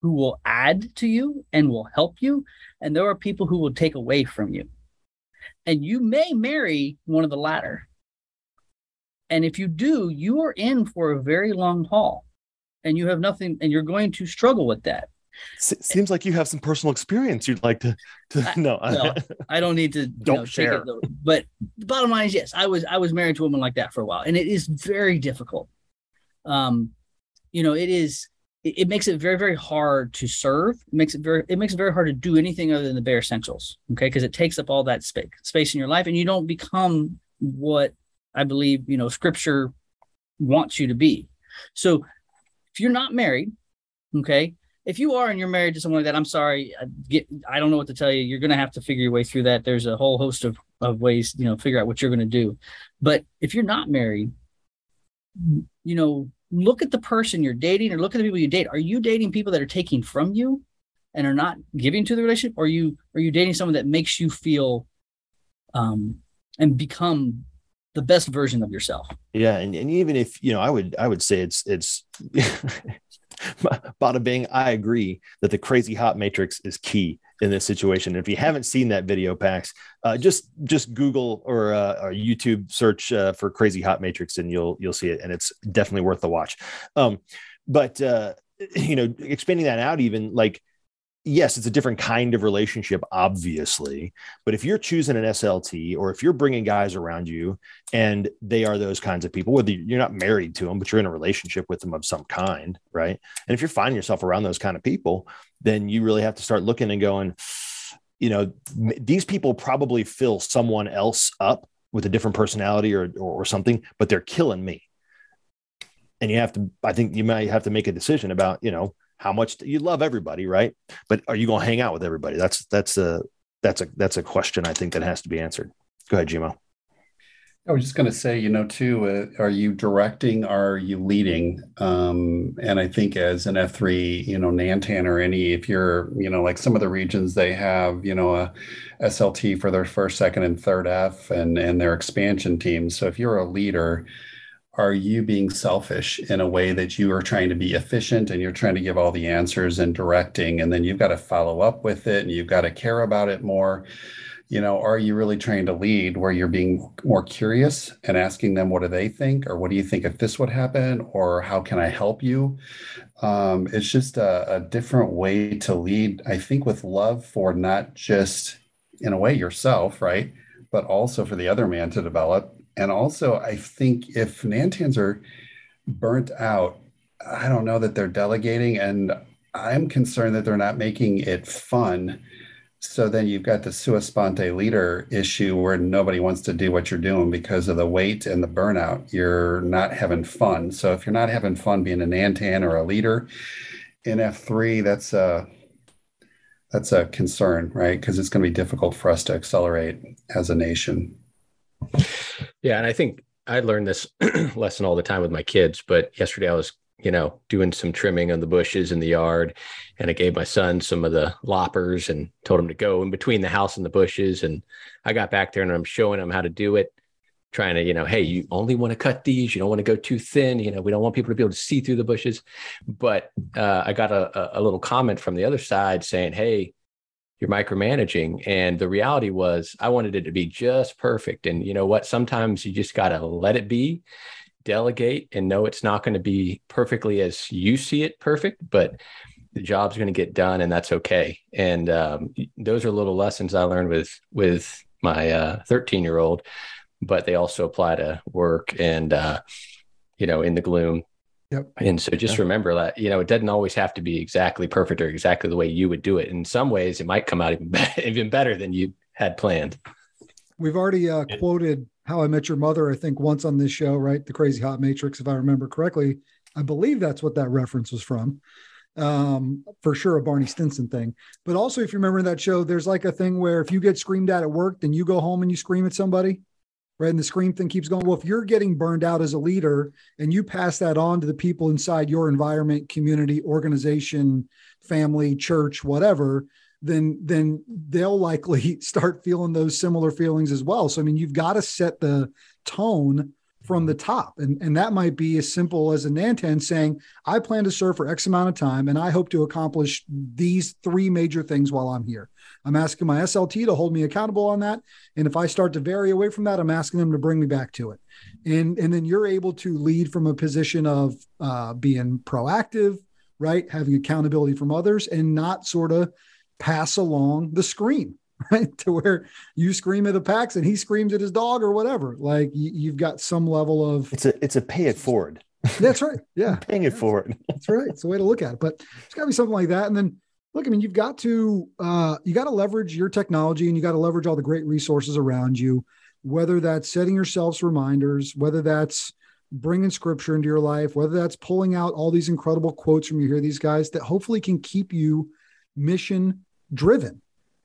who will add to you and will help you and there are people who will take away from you. And you may marry one of the latter. And if you do you are in for a very long haul and you have nothing and you're going to struggle with that Se- seems like you have some personal experience you'd like to, to no. well, I don't need to Don't know, share. it though. But the bottom line is yes, I was I was married to a woman like that for a while, and it is very difficult. Um, you know, it is it, it makes it very very hard to serve. It makes it very it makes it very hard to do anything other than the bare essentials. Okay, because it takes up all that space space in your life, and you don't become what I believe you know Scripture wants you to be. So if you're not married, okay, if you are and you're married to someone like that, I'm sorry, I get I don't know what to tell you. You're gonna have to figure your way through that. There's a whole host of of ways, you know, figure out what you're gonna do. But if you're not married, you know, look at the person you're dating or look at the people you date. Are you dating people that are taking from you and are not giving to the relationship? Or are you are you dating someone that makes you feel um and become the best version of yourself? Yeah, and, and even if you know, I would I would say it's it's bada bing. I agree that the crazy hot matrix is key in this situation. If you haven't seen that video, Pax, uh, just just Google or, uh, or YouTube search uh, for crazy hot matrix, and you'll you'll see it, and it's definitely worth the watch. Um, but uh, you know, expanding that out, even like yes, it's a different kind of relationship, obviously. But if you're choosing an SLT or if you're bringing guys around you and they are those kinds of people, whether you're not married to them, but you're in a relationship with them of some kind, right? And if you're finding yourself around those kind of people, then you really have to start looking and going, you know, these people probably fill someone else up with a different personality or, or, or something, but they're killing me. And you have to, I think you might have to make a decision about, you know, how much you love everybody, right? But are you going to hang out with everybody? That's that's a that's a that's a question I think that has to be answered. Go ahead, Jimo. I was just going to say, you know, too, uh, are you directing? Are you leading? Um, and I think as an F3, you know, Nantan or any, if you're, you know, like some of the regions, they have, you know, a SLT for their first, second, and third F and and their expansion teams. So if you're a leader, are you being selfish in a way that you are trying to be efficient and you're trying to give all the answers and directing and then you've got to follow up with it and you've got to care about it more? You know are you really trying to lead where you're being more curious and asking them what do they think or what do you think if this would happen or how can i help you? Um, it's just a, a different way to lead i think with love for not just in a way yourself right but also for the other man to develop and also, I think if Nantans are burnt out, I don't know that they're delegating, and I'm concerned that they're not making it fun. So then you've got the sua sponte leader issue where nobody wants to do what you're doing because of the weight and the burnout. You're not having fun. So if you're not having fun being a Nantan or a leader in F3, that's a that's a concern, right? Because it's going to be difficult for us to accelerate as a nation. Yeah, and I think I learned this lesson all the time with my kids. But yesterday I was, you know, doing some trimming on the bushes in the yard, and I gave my son some of the loppers and told him to go in between the house and the bushes. And I got back there and I'm showing him how to do it, trying to, you know, hey, you only want to cut these. You don't want to go too thin. You know, we don't want people to be able to see through the bushes. But uh, I got a, a little comment from the other side saying, hey, you're micromanaging. And the reality was i wanted it to be just perfect. And you know what? Sometimes you just got to let it be delegate and know it's not going to be perfectly as you see it perfect but the job's going to get done and that's okay. And um, those are little lessons i learned with with my 13 uh, year old but they also apply to work and uh, you know in the gloom Yep. And so just remember that, you know, it doesn't always have to be exactly perfect or exactly the way you would do it. In some ways, it might come out even, better, even better than you had planned. We've already uh, quoted How I Met Your Mother, I think, once on this show, right? The Crazy Hot Matrix, if I remember correctly. I believe that's what that reference was from. Um, for sure, a Barney Stinson thing. But also, if you remember in that show, there's like a thing where if you get screamed at at work, then you go home and you scream at somebody right? And the screen thing keeps going. Well, if you're getting burned out as a leader and you pass that on to the people inside your environment, community, organization, family, church, whatever, then then they'll likely start feeling those similar feelings as well. So I mean, you've got to set the tone from the top. And, and that might be as simple as a Nantan saying, I plan to serve for X amount of time and I hope to accomplish these three major things while I'm here. I'm asking my SLT to hold me accountable on that. And if I start to vary away from that, I'm asking them to bring me back to it. And, and then you're able to lead from a position of uh, being proactive, right? Having accountability from others and not sort of pass along the scream right? To where you scream at the Pax and he screams at his dog or whatever. Like you, have got some level of it's a it's a pay it forward. That's right. Yeah. I'm paying it for it. That's right. It's a way to look at it. But it's got to be something like that. And then look, I mean, you've got to uh, you got to leverage your technology and you got to leverage all the great resources around you. Whether that's setting yourselves reminders, whether that's bringing scripture into your life, whether that's pulling out all these incredible quotes from you hear these guys that hopefully can keep you mission driven,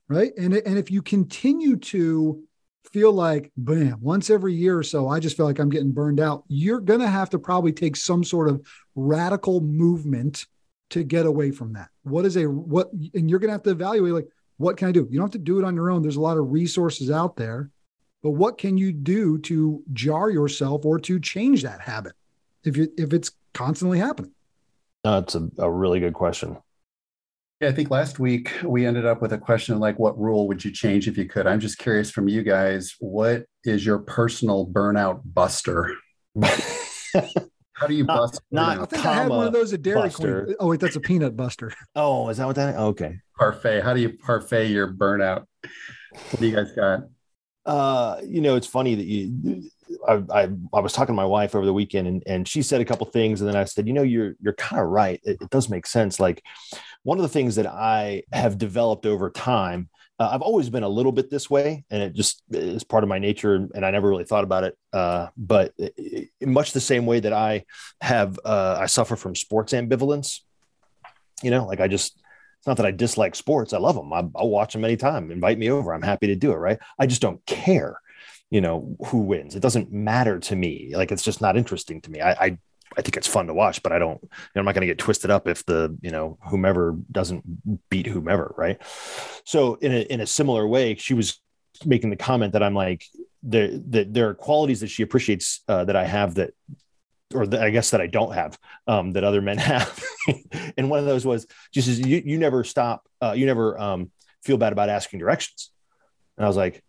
right? And and if you continue to feel like, bam, once every year or so, I just feel like I'm getting burned out, you're to have to probably take some sort of radical movement to get away from that. What is a what and you're to have to evaluate like what can I do? You don't have to do it on your own. There's a lot of resources out there. But what can you do to jar yourself or to change that habit if you if it's constantly happening? That's a, a really good question. Yeah, I think last week we ended up with a question like, what rule would you change if you could? I'm just curious from you guys, what is your personal burnout buster? How do you bust? not- I think I had one of those at Dairy Buster. Queen. Oh wait, that's a peanut buster. Oh, is that what that? Okay. parfait? How do you parfait your burnout? What do you guys got? Uh, you know, it's funny that you. I, I I was talking to my wife over the weekend, and and she said a couple things, and then I said, you know, you're you're kind of right. It, it does make sense. Like one of the things that I have developed over time. Uh, I've always been a little bit this way, and it just is part of my nature, and I never really thought about it. Uh, but in much the same way that I have, uh, I suffer from sports ambivalence. You know, like I just it's not that I dislike sports. I love them. I, I'll watch them anytime. Invite me over. I'm happy to do it. Right. I just don't care, you know, who wins. It doesn't matter to me. Like it's just not interesting to me. I, I, I think it's fun to watch, but I don't, you know, I'm not going to get twisted up if the, you know, whomever doesn't beat whomever. Right. So in a, in a similar way, she was making the comment that I'm like, there, that there are qualities that she appreciates uh, that I have that or that I guess that I don't have um, that other men have. and one of those was just you, you never stop, uh, you never um, feel bad about asking directions. And I was like,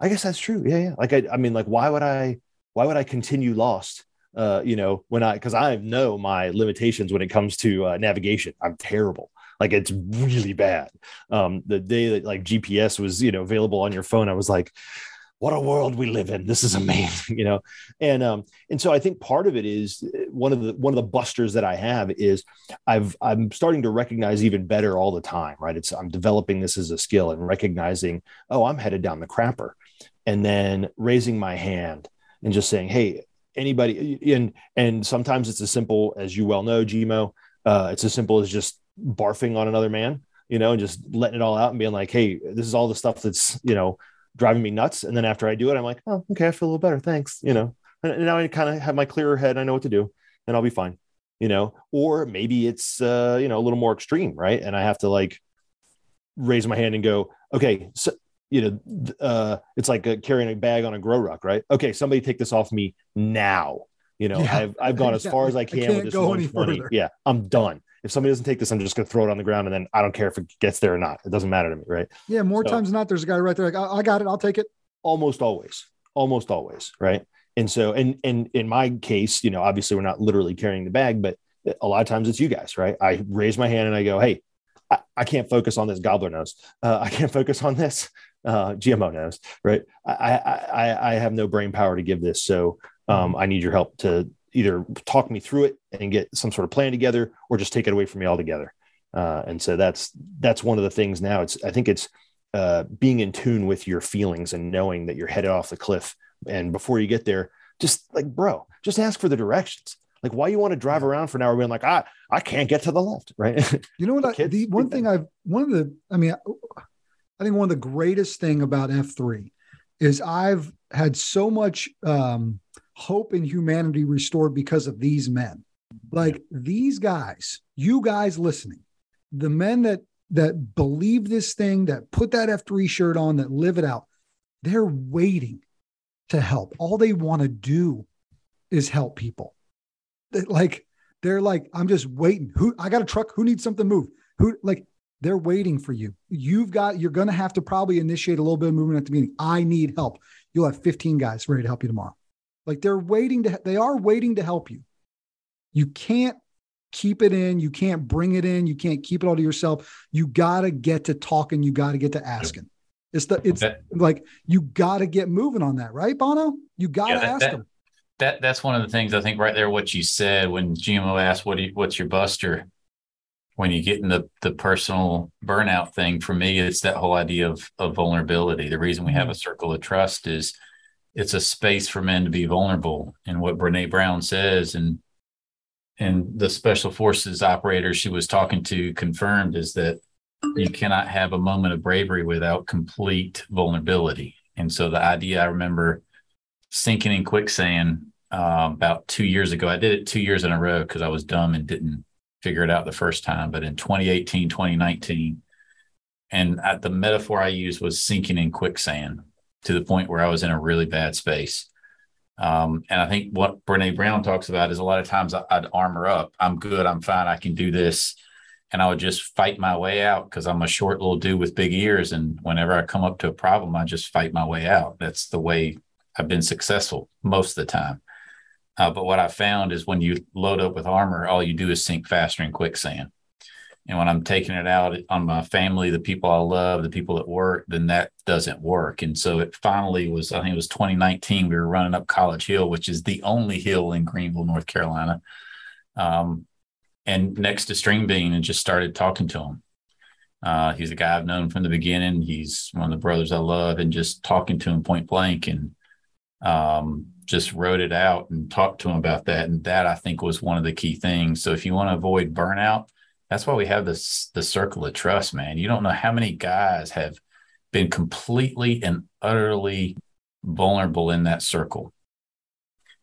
I guess that's true. Yeah, yeah. Like I, I mean, like why would I, why would I continue lost? Uh, you know, when I, because I know my limitations when it comes to uh, navigation. I'm terrible. Like it's really bad. Um, the day that like GPS was, you know, available on your phone, I was like, what a world we live in. This is amazing, you know. And um, and so I think part of it is uh, one of the one of the busters that I have is I've I'm starting to recognize even better all the time, right? It's I'm developing this as a skill and recognizing, oh, I'm headed down the crapper, and then raising my hand and just saying, hey, anybody, and and sometimes it's as simple as you well know, Gmo. Uh, it's as simple as just barfing on another man, you know, and just letting it all out and being like, hey, this is all the stuff that's you know driving me nuts. And then after I do it, I'm like, oh, okay, I feel a little better. Thanks. You know, and, now I kind of have my clearer head. I know what to do and I'll be fine, you know, or maybe it's, uh, you know, a little more extreme, right? And I have to like raise my hand and go, okay, so, you know, uh, it's like uh carrying a bag on a GORUCK, right? Okay, somebody take this off me now. You know, Yeah. I've, I've gone as far as I I can can't with this go any 120. further. Yeah, I'm done. If somebody doesn't take this, I'm just going to throw it on the ground and then I don't care if it gets there or not. It doesn't matter to me, right? Yeah, more So- times than not, there's a guy right there like, I, I got it. I'll take it. almost always almost always right and so and and in my case you know obviously we're not literally carrying the bag but a lot of times it's you guys right i raise my hand and i go hey i, I can't focus on this gobbler nose uh, i can't focus on this uh, gmo knows, right I, I i i have no brain power to give this so um, i need your help to either talk me through it and get some sort of plan together or just take it away from me altogether uh, and so that's that's one of the things now it's i think it's uh, being in tune with your feelings and knowing that you're headed off the cliff. And before you get there, just like, bro, just ask for the directions. Like, why you want to drive around for an hour being like, I, I can't get to the left, right? You know what? I, the one thing I've one of the I mean, I think one of the greatest thing about F three is I've had so much um, hope in humanity restored because of these men, like these guys, you guys listening, the men that that believe this thing, that put that F three shirt on, that live it out. They're waiting to help. All they want to do is help people. Like they're like, I'm just waiting. Who I got a truck? Who needs something moved? Who like they're waiting for you. You've got you're gonna have to probably initiate a little bit of movement at the meeting. I need help. You'll have 15 guys ready to help you tomorrow. Like they're waiting to they are waiting to help you. You can't keep it in, you can't bring it in, you can't keep it all to yourself. You gotta get to talking, you gotta get to asking. It's the it's That- like you gotta get moving on that, right, Bono? You gotta Yeah, ask that- them. that that's one of the things I think right there. What you said when GMO asked, "What do you, what's your buster?" When you get in the the personal burnout thing, for me, it's that whole idea of of vulnerability. The reason we have a circle of trust is it's a space for men to be vulnerable. And what Brene Brown says, and and the special forces operator she was talking to confirmed is that you cannot have a moment of bravery without complete vulnerability. And so the idea I remember sinking in quicksand uh, about two years ago. I did it two years in a row because I was dumb and didn't figure it out the first time. But in 2018, 2019, and I, the metaphor I used was sinking in quicksand to the point where I was in a really bad space. Um, and I think what Brene Brown talks about is a lot of times I'd armor up. I'm good. I'm fine. I can do this. And I would just fight my way out because I'm a short little dude with big ears. And whenever I come up to a problem, I just fight my way out. That's the way I've been successful most of the time. Uh, but what I found is when you load up with armor, all you do is sink faster in quicksand. And when I'm taking it out on my family, the people I love, the people at work, then that doesn't work. And so it finally was, I think it was 2019, we were running up College Hill, which is the only hill in Greenville, North Carolina. Um, and next to String Bean and just started talking to him. Uh, he's a guy I've known from the beginning. He's one of the brothers I love, and just talking to him point blank and um, just wrote it out and talked to him about that. And that I think was one of the key things. So if you want to avoid burnout, that's why we have this the circle of trust, man. You don't know how many guys have been completely and utterly vulnerable in that circle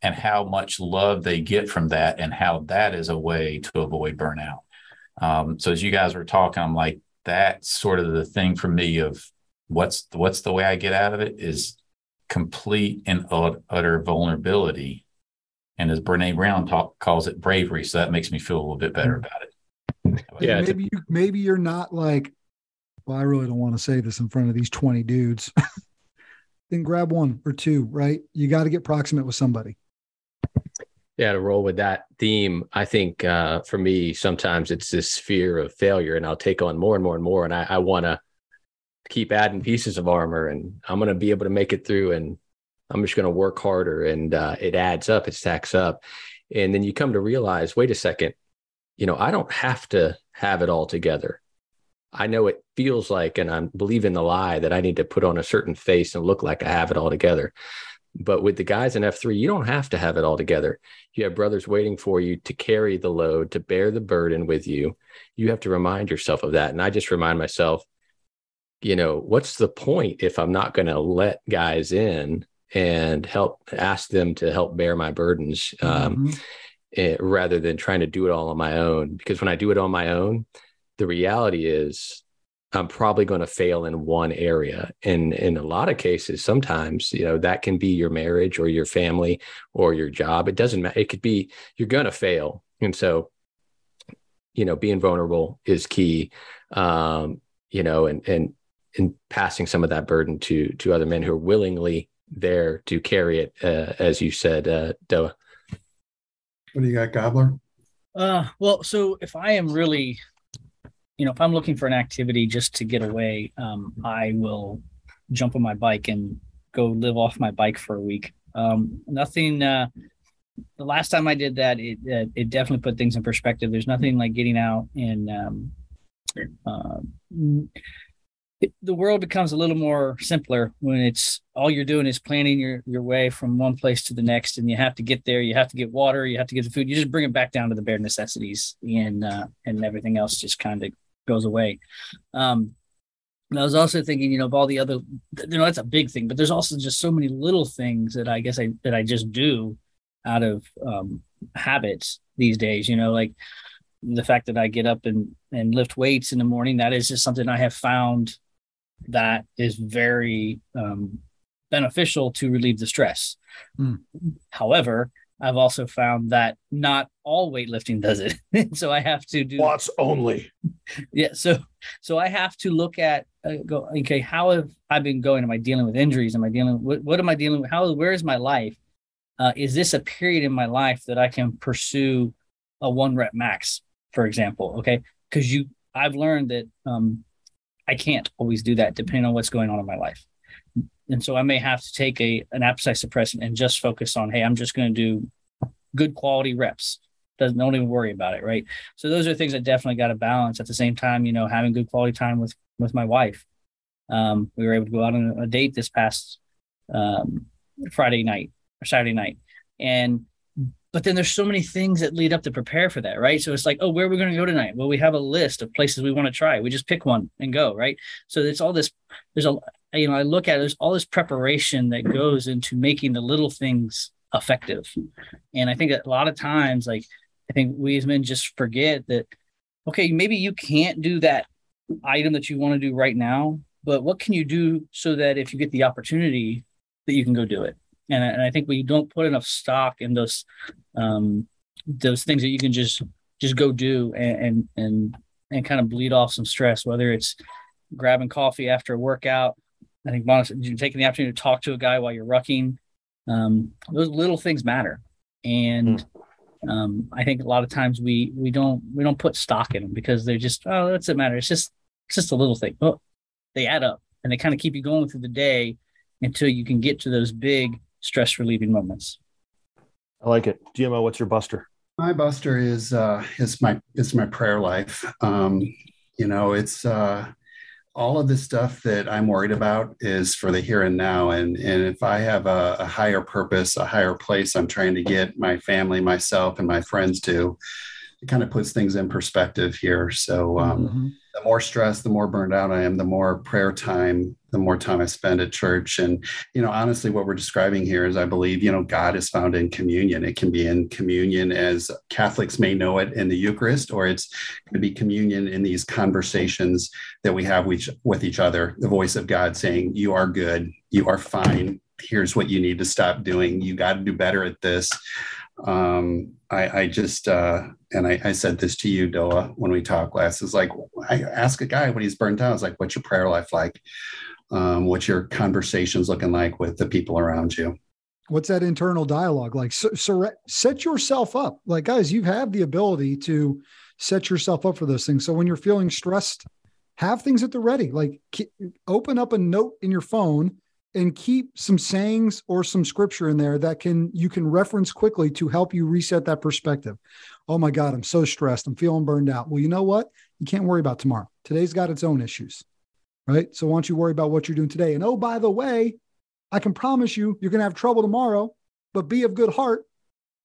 and how much love they get from that and how that is a way to avoid burnout. Um, so as you guys were talking, I'm like, that's sort of the thing for me of what's what's the way I get out of it is complete and utter vulnerability. And as Brene Brown talk, calls it bravery. So that makes me feel a little bit better about it. Yeah. Maybe you, maybe you're not like, well, I really don't want to say this in front of these 20 dudes. then grab one or two, right? You got to get proximate with somebody. Yeah, to roll with that theme, I think uh, for me, sometimes it's this fear of failure, and I'll take on more and more and more. And I, I want to keep adding pieces of armor and I'm going to be able to make it through and I'm just going to work harder and uh, it adds up, it stacks up. And then you come to realize, wait a second, you know, I don't have to have it all together. I know it feels like, and I'm believing the lie that I need to put on a certain face and look like I have it all together. But with the guys in F3, you don't have to have it all together. You have brothers waiting for you to carry the load, to bear the burden with you. You have to remind yourself of that. And I just remind myself, you know, what's the point if I'm not going to let guys in and help ask them to help bear my burdens um, mm-hmm. eh, rather than trying to do it all on my own? Because when I do it on my own, the reality is I'm probably going to fail in one area. And in a lot of cases, sometimes, you know, that can be your marriage or your family or your job. It doesn't matter. It could be you're going to fail. And so, you know, being vulnerable is key. Um, you know, and and in passing some of that burden to to other men who are willingly there to carry it, uh, as you said, uh, Doa. What do you got, Gobbler? Uh, well, so if I am really, you know, if I'm looking for an activity just to get away, um, I will jump on my bike and go live off my bike for a week. Um, nothing. Uh, the last time I did that, it uh, it definitely put things in perspective. There's nothing like getting out and um, uh, it, the world becomes a little more simpler when it's all you're doing is planning your your way from one place to the next and you have to get there you have to get water you have to get the food you just bring it back down to the bare necessities and uh, and everything else just kind of goes away um and I was also thinking, you know, of all the other, you know, that's a big thing, but there's also just so many little things that I guess I that I just do out of um, habits these days. You know, like the fact that I get up and and lift weights in the morning. That is just something I have found that is very um, beneficial to relieve the stress. Mm. However, I've also found that not all weightlifting does it. so I have to do lots only. Yeah. So, so I have to look at, uh, go, okay, how have I been going? Am I dealing with injuries? Am I dealing what, what am I dealing with? How, where is my life? Uh, is this a period in my life that I can pursue a one rep max, for example? Okay. Cause you, I've learned that, um, I can't always do that depending on what's going on in my life. and so I may have to take a an appetite suppressant and just focus on, hey, I'm just going to do good quality reps. Doesn't don't even worry about it, right? So those are things that definitely got to balance. At the same time, you know, having good quality time with with my wife. Um, we were able to go out on a date this past um, Friday night or Saturday night, and but then there's so many things that lead up to prepare for that, right? So it's like, oh, where are we going to go tonight? Well, we have a list of places we want to try. We just pick one and go, right? So it's all this. There's a you know, I look at it, there's all this preparation that goes into making the little things effective, and I think a lot of times, like I think we as men just forget that. Okay, maybe you can't do that item that you want to do right now, but what can you do so that if you get the opportunity, that you can go do it? And, and I think we don't put enough stock in those um, those things that you can just just go do and and and, and kind of bleed off some stress, whether it's grabbing coffee after a workout. I think taking the opportunity to talk to a guy while you're rucking. Um, those little things matter, and mm. um, I think a lot of times we we don't we don't put stock in them because they're just oh that's it matter. It's just it's just a little thing. Well, they add up and they kind of keep you going through the day until you can get to those big stress relieving moments. I like it. GMO, what's your buster? My buster is uh is my is my prayer life. Um, you know, it's uh all of the stuff that I'm worried about is for the here and now. And, and if I have a, a, higher purpose, a higher place I'm trying to get my family, myself, and my friends to, it kind of puts things in perspective here. So um, mm-hmm the more stressed, the more burned out I am, the more prayer time, the more time I spend at church. And, you know, honestly, what we're describing here is I believe, you know, God is found in communion. It can be in communion as Catholics may know it in the Eucharist, or it's going to be communion in these conversations that we have with, each other, the voice of God saying, You are good, you are fine. Here's what you need to stop doing. You got to do better at this um, I, I, just uh, and I, I, said this to you, Doa, when we talked last. Is like I ask a guy when he's burnt out. It's like, what's your prayer life like? Um, what's your conversations looking like with the people around you? What's that internal dialogue like? So, so set yourself up. Like guys, you have the ability to set yourself up for those things. So when you're feeling stressed, have things at the ready. Like open up a note in your phone and keep some sayings or some scripture in there that can you can reference quickly to help you reset that perspective. Oh my God, I'm so stressed. I'm feeling burned out. Well, you know what? You can't worry about tomorrow. Today's got its own issues, right? So why don't you worry about what you're doing today? And oh, by the way, I can promise you, you're going to have trouble tomorrow, but be of good heart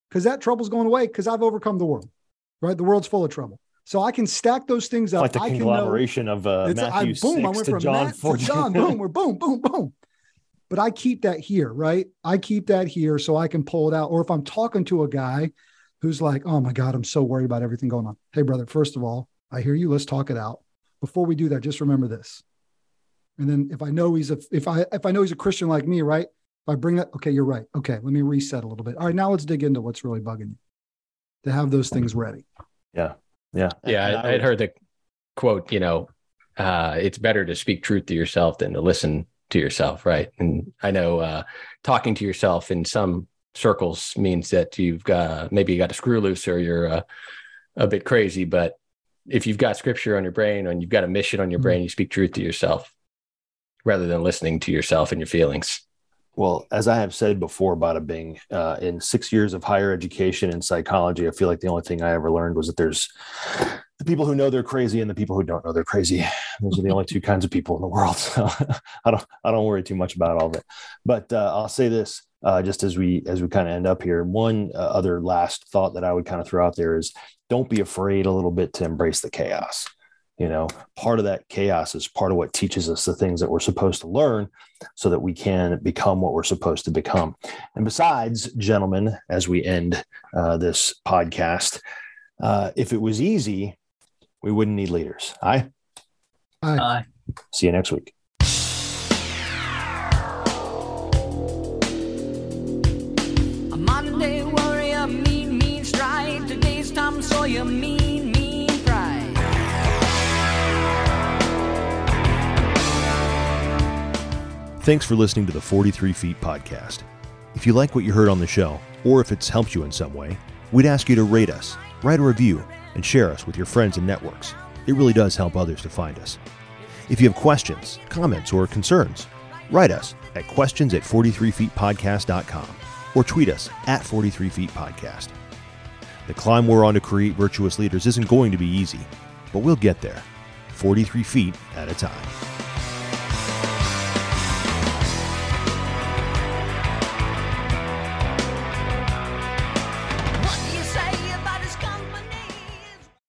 because that trouble's going away because I've overcome the world, right? The world's full of trouble. So I can stack those things up. Like the conglomeration of uh, Matthew I, boom, 6 I went to from John Matt 14. to John. Boom, we're boom, boom, boom but I keep that here, right? I keep that here so I can pull it out. Or if I'm talking to a guy who's like, oh my God, I'm so worried about everything going on. Hey, brother, first of all, I hear you. Let's talk it out. Before we do that, just remember this. And then if I know he's a if I if I know he's a Christian like me, right? If I bring that, okay, you're right. Okay, let me reset a little bit. All right, now let's dig into what's really bugging you. To have those things ready. Yeah. Yeah. Yeah. I, I'd heard the quote, you know, uh, it's better to speak truth to yourself than to listen to yourself, right? And I know uh, talking to yourself in some circles means that you've got maybe you got a screw loose or you're uh, a bit crazy. But if you've got scripture on your brain and you've got a mission on your mm-hmm. brain, you speak truth to yourself rather than listening to yourself and your feelings. Well, as I have said before, Bada Bing, uh, in six years of higher education in psychology, I feel like the only thing I ever learned was that there's the people who know they're crazy and the people who don't know they're crazy. Those are the only two kinds of people in the world. So I don't I don't worry too much about all of it. But uh, I'll say this uh, just as we as we kind of end up here. One uh, other last thought that I would kind of throw out there is don't be afraid a little bit to embrace the chaos. You know, part of that chaos is part of what teaches us the things that we're supposed to learn so that we can become what we're supposed to become. And besides, gentlemen, as we end uh, this podcast, uh, if it was easy, we wouldn't need leaders. Aye. Aye. Aye. See you next week. A Monday warrior, mean, mean stride. Today's Tom Sawyer, mean, mean pride. Thanks for listening to the 43 Feet podcast. If you like what you heard on the show, or if it's helped you in some way, we'd ask you to rate us, write a review, and share us with your friends and networks. It really does help others to find us. If you have questions, comments, or concerns, Write us at questions at 43feetpodcast.com or tweet us at 43feetpodcast. The climb we're on to create virtuous leaders isn't going to be easy, but we'll get there, 43 feet at a time.